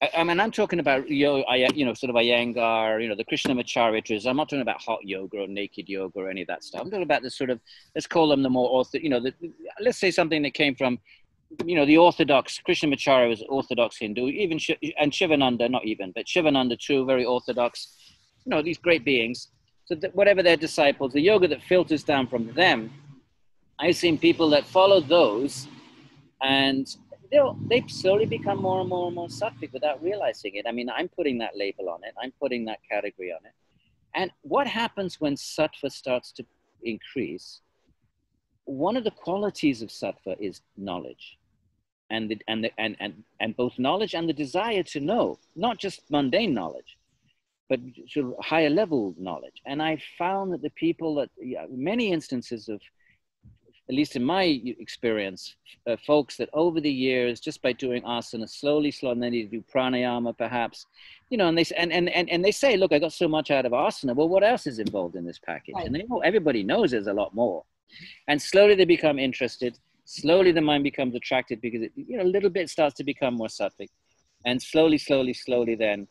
I, mean, I'm talking about you know, sort of Iyengar, you know, the Krishnamacharya's. I'm not talking about hot yoga or naked yoga or any of that stuff. I'm talking about the sort of, let's call them the more ortho, you know, the, let's say something that came from, you know, the Orthodox, Krishnamacharya was Orthodox Hindu, even, and Shivananda, not even, but Shivananda too, very Orthodox, you know, these great beings. So that whatever their disciples, the yoga that filters down from them, I've seen people that follow those and they'll they slowly become more and more and more sattvic without realizing it. I mean, I'm putting that label on it. I'm putting that category on it. And what happens when sattva starts to increase? One of the qualities of sattva is knowledge. And, the, and, the, and, and, and both knowledge and the desire to know, not just mundane knowledge, but sort of higher level knowledge. And I found that the people that, yeah, many instances of at least in my experience, uh, folks that over the years, just by doing asana slowly, slowly, and then you do pranayama perhaps, you know, and they and, and, and, and they say, look, I got so much out of asana. Well, what else is involved in this package? Right. And they know everybody knows there's a lot more. And slowly they become interested. Slowly the mind becomes attracted because it, you know, a little bit starts to become more sattvic. And slowly, slowly, slowly, then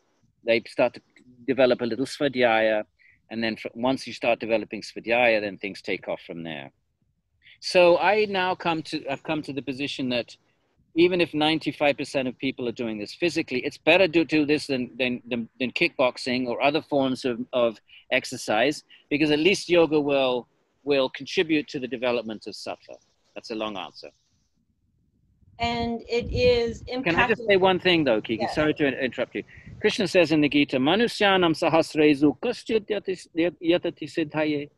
they start to develop a little svadhyaya. And then once you start developing svadhyaya, then things take off from there. So I now come to I've come to the position that even if 95% of people are doing this physically, it's better to do this than, than, than, than, kickboxing or other forms of, of exercise because at least yoga will, will contribute to the development of sattva. That's a long answer. And it is impacting. Can I just say one thing though, Kiki? Yeah. Sorry to interrupt you. Krishna says in the Gita, Manusyanam sahasrezu kaschit yatati siddhaye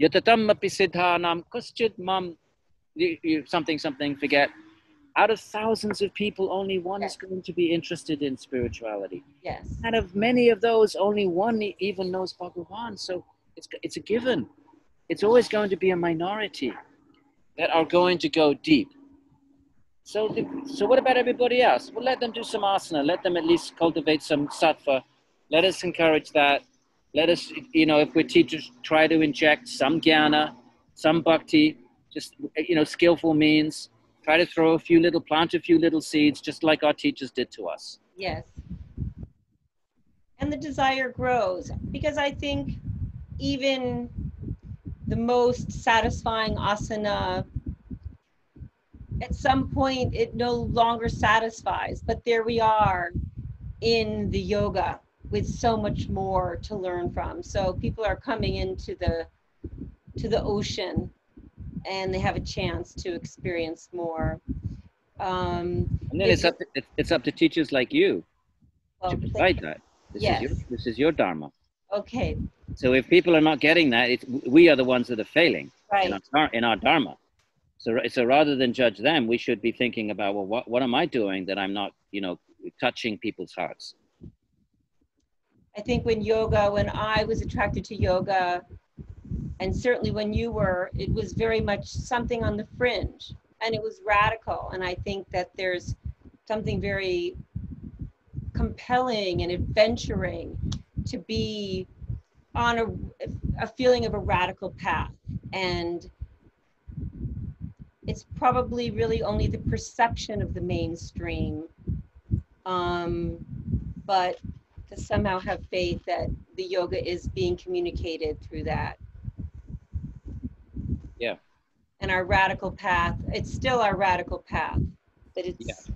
Yatatam api siddhanam kaschid mam, something, something, forget. Out of thousands of people, only one yes. is going to be interested in spirituality. Yes. Out of many of those, only one even knows Bhagavan. So it's, it's a given. It's always going to be a minority that are going to go deep. So, the, so what about everybody else? Well, let them do some asana. Let them at least cultivate some sattva. Let us encourage that let us, you know, if we're teachers, try to inject some jnana, some bhakti, just, you know, skillful means. try to throw a few little, plant a few little seeds, just like our teachers did to us. Yes. And the desire grows because I think even the most satisfying asana, at some point it no longer satisfies, but there we are in the yoga with so much more to learn from. So people are coming into the to the ocean and they have a chance to experience more. Um, and then it's, up to, it's up to teachers like you well, to provide that. This yes. is your this is your dharma. Okay. So if people are not getting that, it's, we are the ones that are failing right. in, our, in our dharma. So so rather than judge them, we should be thinking about well, what what am I doing that I'm not you know touching people's hearts. I think when yoga, when I was attracted to yoga, and certainly when you were, it was very much something on the fringe and it was radical. And I think that there's something very compelling and adventuring to be on a, a feeling of a radical path. And it's probably really only the perception of the mainstream. Um, but to somehow have faith that the yoga is being communicated through that. Yeah. And our radical path, it's still our radical path, but it's yeah.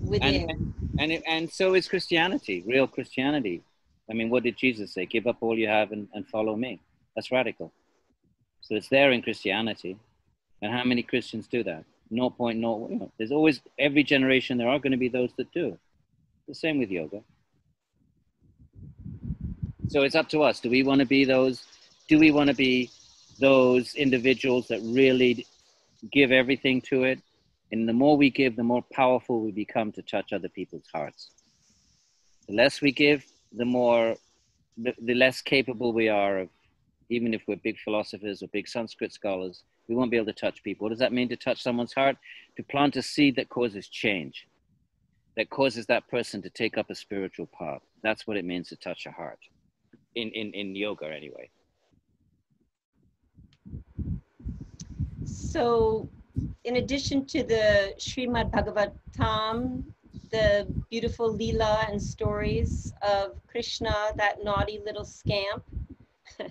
within. And, and, it, and so is Christianity, real Christianity. I mean, what did Jesus say? Give up all you have and, and follow me. That's radical. So it's there in Christianity. And how many Christians do that? No point, no. You know, there's always, every generation, there are going to be those that do. The same with yoga. So it's up to us. Do we want to be those? Do we want to be those individuals that really give everything to it. And the more we give, the more powerful we become to touch other people's hearts. The less we give, the more, the, the less capable we are of, even if we're big philosophers or big Sanskrit scholars, we won't be able to touch people. What does that mean to touch someone's heart? To plant a seed that causes change, that causes that person to take up a spiritual path. That's what it means to touch a heart, in, in, in yoga anyway. So, in addition to the Srimad Bhagavatam, the beautiful Leela and stories of Krishna, that naughty little scamp, (laughs)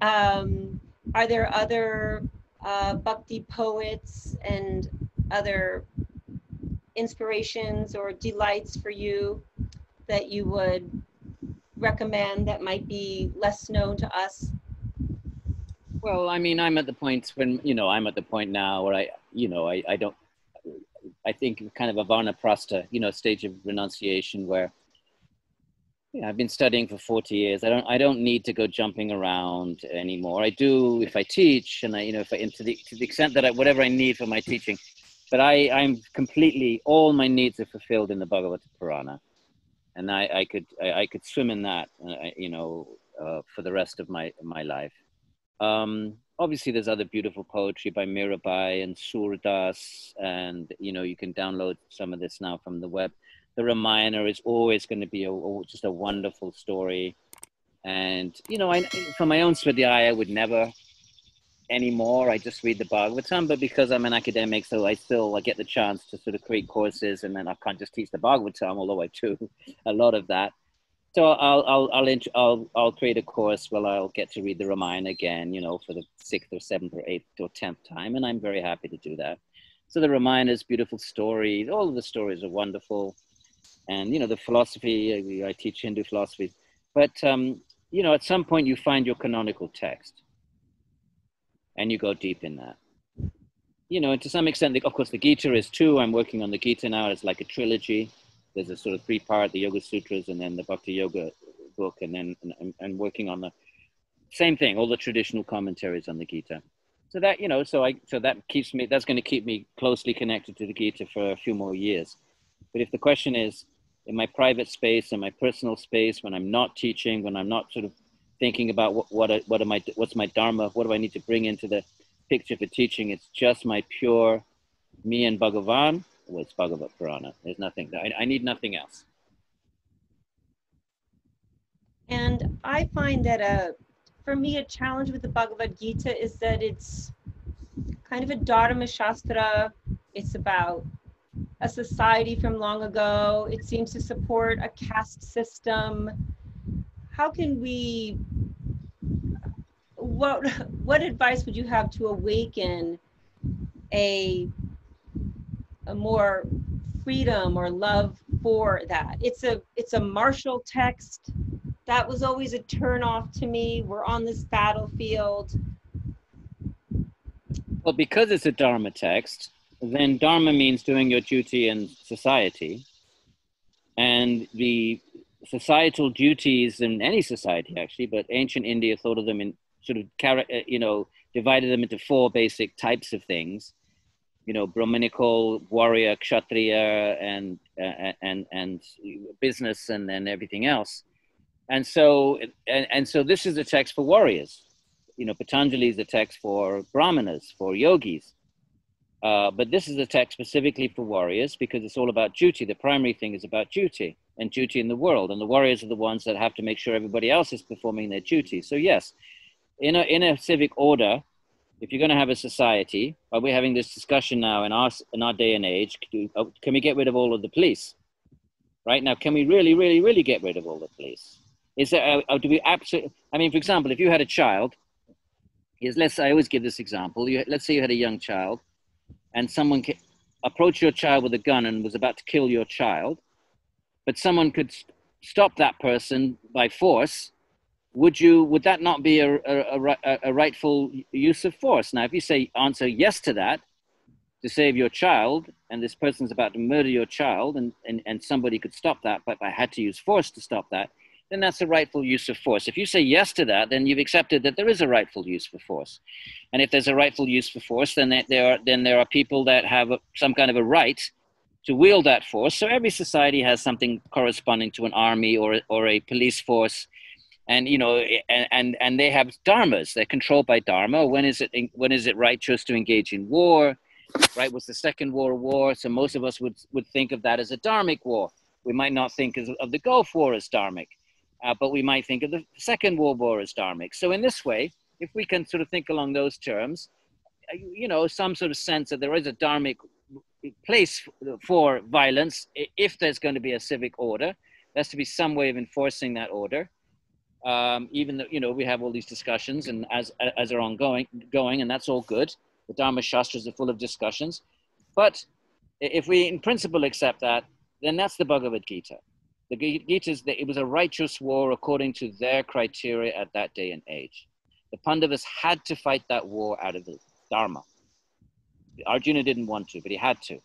um, are there other uh, bhakti poets and other inspirations or delights for you that you would recommend that might be less known to us? Well, I mean, I'm at the point when, you know, I'm at the point now where I, you know, I, I don't, I think kind of a vanaprastha, you know, stage of renunciation where, yeah, I've been studying for 40 years. I don't, I don't need to go jumping around anymore. I do if I teach and I, you know, if I, to the, to the extent that I, whatever I need for my teaching, but I, I'm completely, all my needs are fulfilled in the Bhagavata Purana. And I, I could, I, I could swim in that, uh, you know, uh, for the rest of my, my life. Um, obviously, there's other beautiful poetry by Mirabai and Surdas, and you know you can download some of this now from the web. The Ramayana is always going to be a, a, just a wonderful story, and you know, I, from my own Swadhyaya, I would never anymore. I just read the Bhagavatam, but because I'm an academic, so I still I get the chance to sort of create courses, and then I can't just teach the Bhagavatam, although I do (laughs) a lot of that so I'll I'll I'll, I'll I'll create a course where I'll get to read the Ramayana again, you know, for the sixth or seventh or eighth or tenth time, and I'm very happy to do that. So the Ramayana is beautiful stories. All of the stories are wonderful, and you know the philosophy. I teach Hindu philosophy, but um, you know at some point you find your canonical text, and you go deep in that. You know, and to some extent, of course, the Gita is too. I'm working on the Gita now. It's like a trilogy there's a sort of three part, the Yoga Sutras, and then the Bhakti Yoga book, and then and, and working on the same thing, all the traditional commentaries on the Gita. So that you know, so I so that keeps me. That's going to keep me closely connected to the Gita for a few more years. But if the question is in my private space, in my personal space, when I'm not teaching, when I'm not sort of thinking about what what what am I what's my dharma, what do I need to bring into the picture for teaching, it's just my pure me and Bhagavan was Bhagavata Purana. There's nothing, I, I need nothing else. And I find that a, uh, for me, a challenge with the Bhagavad Gita is that it's kind of a Dharma Shastra. It's about a society from long ago. It seems to support a caste system. How can we, what, what advice would you have to awaken a, a more freedom or love for that? It's a, it's a martial text. That was always a turn off to me. We're on this battlefield. Well, because it's a Dharma text, then Dharma means doing your duty in society. And the societal duties in any society, actually, but ancient India thought of them in sort of, uh, you know, divided them into four basic types of things. You know, Brahminical, warrior, kshatriya, and uh, and and business, and and everything else. And so, and, and so, this is a text for warriors. You know, Patanjali is a text for brahmanas, for yogis. Uh, but this is a text specifically for warriors because it's all about duty. The primary thing is about duty and duty in the world. And the warriors are the ones that have to make sure everybody else is performing their duty. So, yes, in a, in a civic order, if you're going to have a society, are we having this discussion now in our, in our day and age? Can, uh, can we get rid of all of the police? Right now, can we really, really, really get rid of all the police? Is there, uh, do we absolutely, I mean, for example, if you had a child, is let's, I always give this example. You, let's say you had a young child and someone approached your child with a gun and was about to kill your child, but someone could stop that person by force, would you would that not be a, a, a, a, rightful use of force now if you say answer yes to that to save your child and this person's about to murder your child and, and, and somebody could stop that but i had to use force to stop that then that's a rightful use of force. If you say yes to that, then you've accepted that there is a rightful use for force. And if there's a rightful use for force, then there are, then there are people that have some kind of a right to wield that force. So every society has something corresponding to an army or, or a police force. And, you know, and, and, and they have dharmas. They're controlled by dharma. When is it, when is it righteous to engage in war? Right? Was the Second World War? So most of us would, would think of that as a dharmic war. We might not think of the Gulf War as dharmic uh, but we might think of the Second World War as dharmic. So in this way, if we can sort of think along those terms, uh, you know, some sort of sense that there is a dharmic place for violence if there's going to be a civic order. There has to be some way of enforcing that order. Um, even though you know we have all these discussions and as as are ongoing going and that's all good the dharma shastras are full of discussions but if we in principle accept that then that's the bhagavad gita the Gita is that it was a righteous war according to their criteria at that day and age. The Pandavas had to fight that war out of the Dharma. Arjuna didn't want to, but he had to.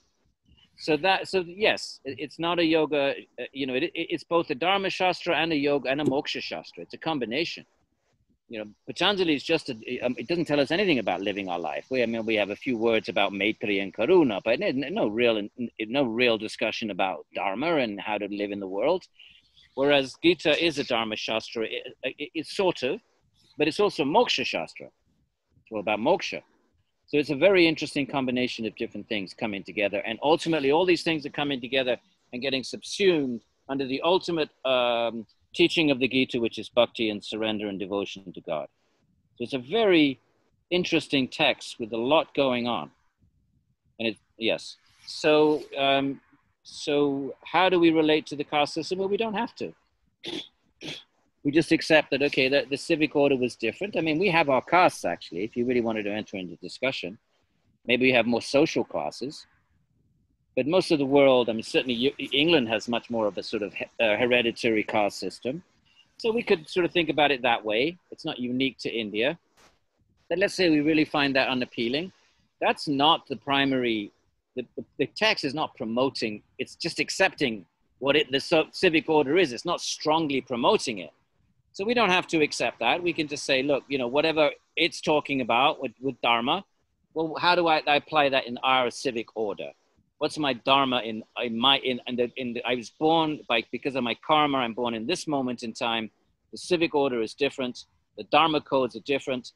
So that, so yes, it's not a yoga. Uh, you know, it, it's both a Dharma shastra and a yoga and a moksha shastra. It's a combination you know, Patanjali is just, a, um, it doesn't tell us anything about living our life. We, I mean, we have a few words about Maitri and Karuna, but no real, no real discussion about Dharma and how to live in the world. Whereas Gita is a Dharma Shastra, it, it, it's sort of, but it's also Moksha Shastra. It's all about moksha. So it's a very interesting combination of different things coming together. And ultimately, all these things are coming together and getting subsumed under the ultimate um, teaching of the Gita, which is bhakti and surrender and devotion to God. So it's a very interesting text with a lot going on. And it, yes. So, um, so how do we relate to the caste system? Well, we don't have to. We just accept that, okay, that the civic order was different. I mean, we have our castes actually, if you really wanted to enter into discussion. Maybe we have more social classes but most of the world, I mean, certainly England has much more of a sort of hereditary caste system. So we could sort of think about it that way. It's not unique to India. But let's say we really find that unappealing. That's not the primary, the, the, the text is not promoting, it's just accepting what it, the civic order is. It's not strongly promoting it. So we don't have to accept that. We can just say, look, you know, whatever it's talking about with, with Dharma, well, how do I, I apply that in our civic order? what's my dharma in, in my in, in, the, in the, i was born by because of my karma i'm born in this moment in time. The civic order is different. The dharma codes are different.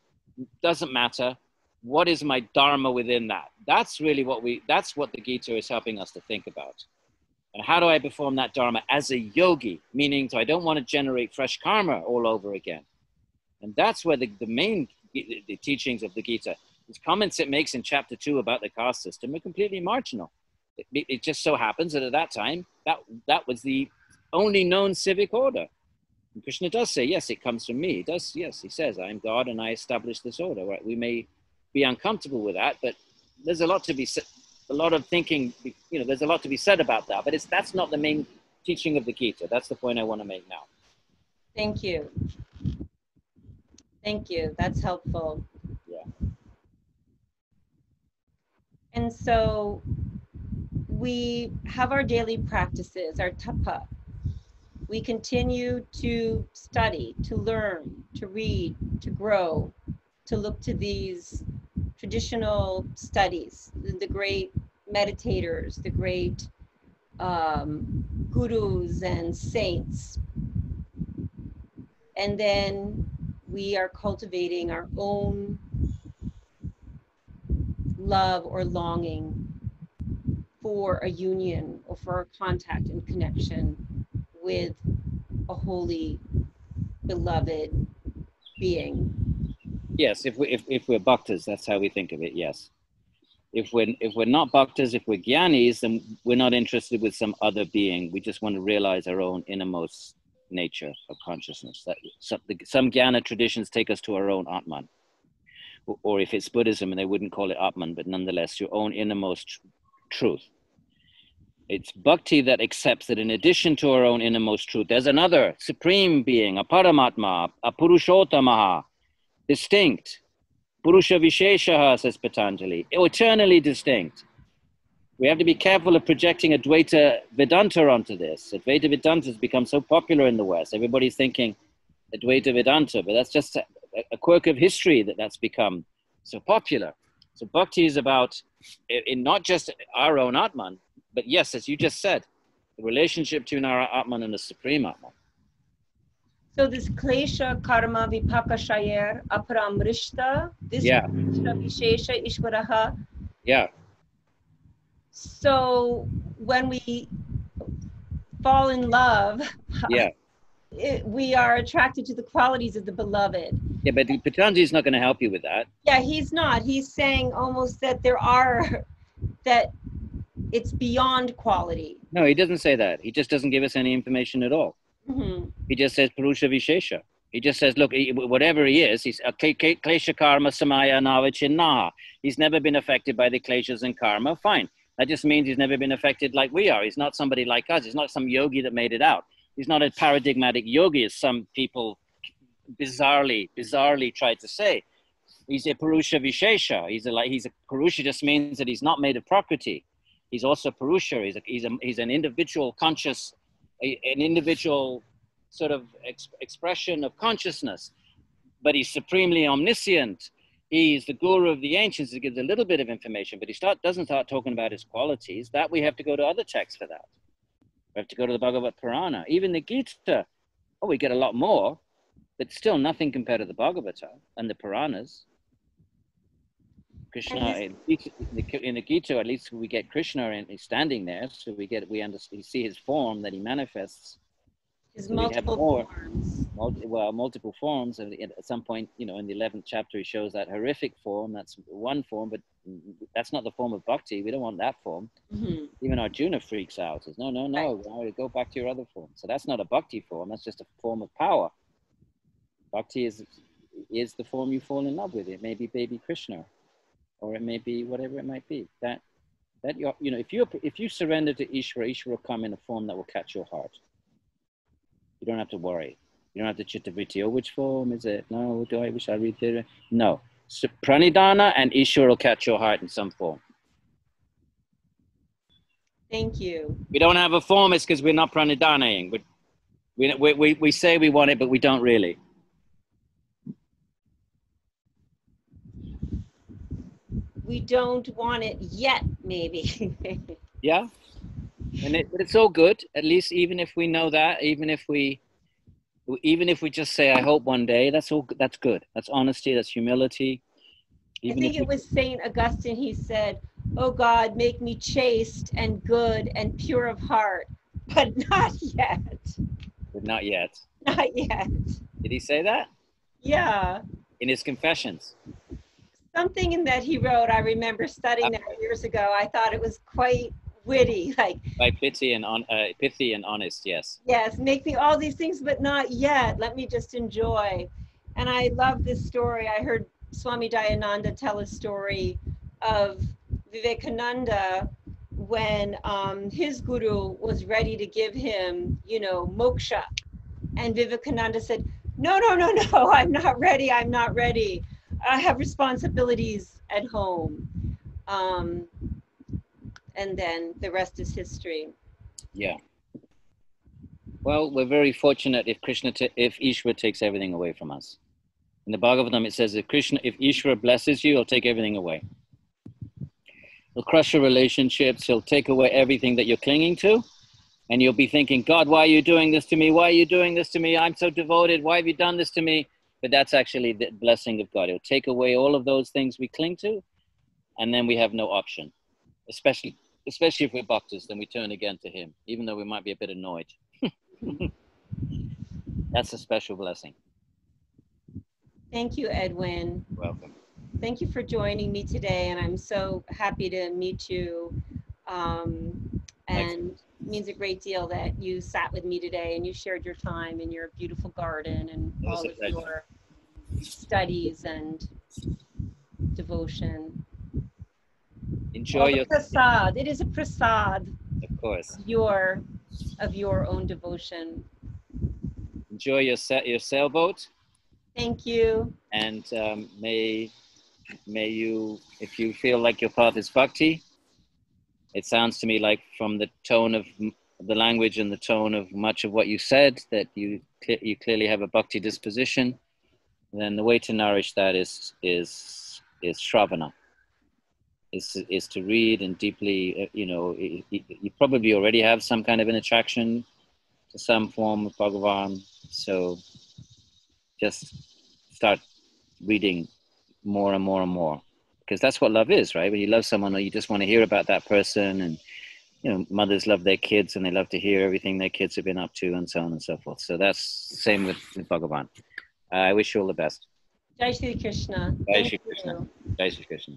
Doesn't matter. What is my dharma within that? That's really what we that's what the gita is helping us to think about and how do i perform that dharma as a yogi meaning so i don't want to generate fresh karma all over again and that's where the, the main the teachings of the gita His comments it makes in chapter two about the caste system are completely marginal. It, it just so happens that at that time, that, that was the only known civic order. And Krishna does say, yes, it comes from me. He does, yes, he says, I am God and I establish this order. Right? We may be uncomfortable with that, but there's a lot to be a lot of thinking, you know, there's a lot to be said about that, but it's that's not the main teaching of the Gita. That's the point I want to make now. Thank you. Thank you. That's helpful. Yeah. And so we have our daily practices, our tapa. We continue to study, to learn, to read, to grow, to look to these traditional studies, the great meditators, the great um, gurus and saints. And then we are cultivating our own love or longing for a union or for a contact and connection with a holy, beloved being. Yes, if we if, if we're bhaktas, that's how we think of it. Yes, if we're if we're not bhaktas, if we're gyanis, then we're not interested with some other being. We just want to realize our own innermost nature of consciousness. That some, some jnana traditions take us to our own atman, or, if it's Buddhism, and they wouldn't call it atman, but nonetheless your own innermost tr- truth. It's bhakti that accepts that in addition to our own innermost truth, there's another supreme being, a paramatma, a purushottamaha, distinct. Purusha Visheshaha, says Patanjali, eternally distinct. We have to be careful of projecting Advaita Vedanta onto this. Advaita Vedanta has become so popular in the West. Everybody's thinking Advaita Vedanta, but that's just a, a quirk of history that that's become so popular. So bhakti is about in not just our own Atman, but yes, as you just said, the relationship between our Atman and the Supreme Atman. So this klesha karma vipaka shayer aparamrishta, this yeah. vishesha ishvaraha. Yeah. So when we fall in love, (laughs) yeah. It, we are attracted to the qualities of the beloved. Yeah, but Patanjali is not going to help you with that. Yeah, he's not. He's saying almost that there are (laughs) that it's beyond quality. No, he doesn't say that. He just doesn't give us any information at all. Mm-hmm. He just says Purusha Vishesha. He just says, look, whatever he is, he's a klesha karma samaya navachinnaha. He's never been affected by the kleshas and karma. Fine. That just means he's never been affected like we are. He's not somebody like us. He's not some yogi that made it out. He's not a paradigmatic yogi, as some people bizarrely, bizarrely try to say. He's a Purusha Vishesha. He's a, like, he's a Purusha just means that he's not made of Prakriti. He's also Purusha. He's, a, he's, a, he's an individual conscious a, an individual sort of ex- expression of consciousness, but he's supremely omniscient. He's the guru of the ancients. He gives a little bit of information, but he start, doesn't start talking about his qualities. That we have to go to other texts for that. We have to go to the Bhagavata Purana. Even the Gita, oh, we get a lot more, but still nothing compared to the Bhagavata and the Puranas. Krishna in the, in the Gita, at least we get Krishna and he's standing there, so we get we understand, we see his form that he manifests. His so multiple forms. Multi, well, multiple forms. And at some point, you know, in the eleventh chapter, he shows that horrific form. That's one form, but that's not the form of bhakti. We don't want that form. Mm-hmm. Even Arjuna freaks out. Says, no, no, no. Right. Go back to your other form. So that's not a bhakti form. That's just a form of power. Bhakti is is the form you fall in love with. It may be baby Krishna or it may be whatever it might be. That that you you know if you if you surrender to Ishvara, Ishvara will come in a form that will catch your heart. You don't have to worry. You don't have to chittavritti. Oh, which form is it? No, do I wish I read it? No. So pranidhana and Ishvara will catch your heart in some form. Thank you. We don't have a form, it's because we're not pranidhanaing. We, we, we, we say we want it, but we don't really. We don't want it yet, maybe. (laughs) yeah, and it, it's all good. At least, even if we know that, even if we, even if we just say, "I hope one day," that's all. That's good. That's honesty. That's humility. Even I think it we, was Saint Augustine. He said, "Oh God, make me chaste and good and pure of heart, (laughs) but not yet." But not yet. Not yet. Did he say that? Yeah. In his confessions. Something in that he wrote. I remember studying that years ago. I thought it was quite witty, (laughs) like By pithy and on, uh, pithy and honest, yes. yes, make me all these things, but not yet. Let me just enjoy. And I love this story. I heard Swami Dayananda tell a story of Vivekananda when um, his guru was ready to give him, you know, moksha. And Vivekananda said, No, no, no, no, (laughs) I'm not ready. I'm not ready. I have responsibilities at home. Um, and then the rest is history. Yeah. Well, we're very fortunate if Krishna, ta- if Ishvara takes everything away from us. In the Bhagavatam, it says if Krishna, if Ishvara blesses you, he'll take everything away. He'll crush your relationships. He'll take away everything that you're clinging to, and you'll be thinking, God, why are you doing this to me? Why are you doing this to me? I'm so devoted. Why have you done this to me? But that's actually the blessing of God. He'll take away all of those things we cling to, and then we have no option. Especially, especially if we're bhaktas, then we turn again to Him, even though we might be a bit annoyed. (laughs) that's a special blessing. Thank you, Edwin. Welcome. Thank you for joining me today, and I'm so happy to meet you. Um, and it means a great deal that you sat with me today and you shared your time in your beautiful garden and all of your studies and devotion. Enjoy your, prasad. It is a prasad of course. your of your own devotion. Enjoy your sa- your sailboat. Thank you. and um, may may you if you feel like your path is bhakti it sounds to me like from the tone of the language and the tone of much of what you said that you you clearly have a bhakti disposition then the way to nourish that is is is shravana. Is is to read and deeply uh, you know you probably already have some kind of an attraction to some form of bhagavan so just start reading more and more and more because that's what love is right? When you love someone or you just want to hear about that person and you know mothers love their kids and they love to hear everything their kids have been up to and so on and so forth. So that's same with, with bhagavan. I wish you all the best. Jai Shri Krishna. Jai Shri Krishna. jai shri krishna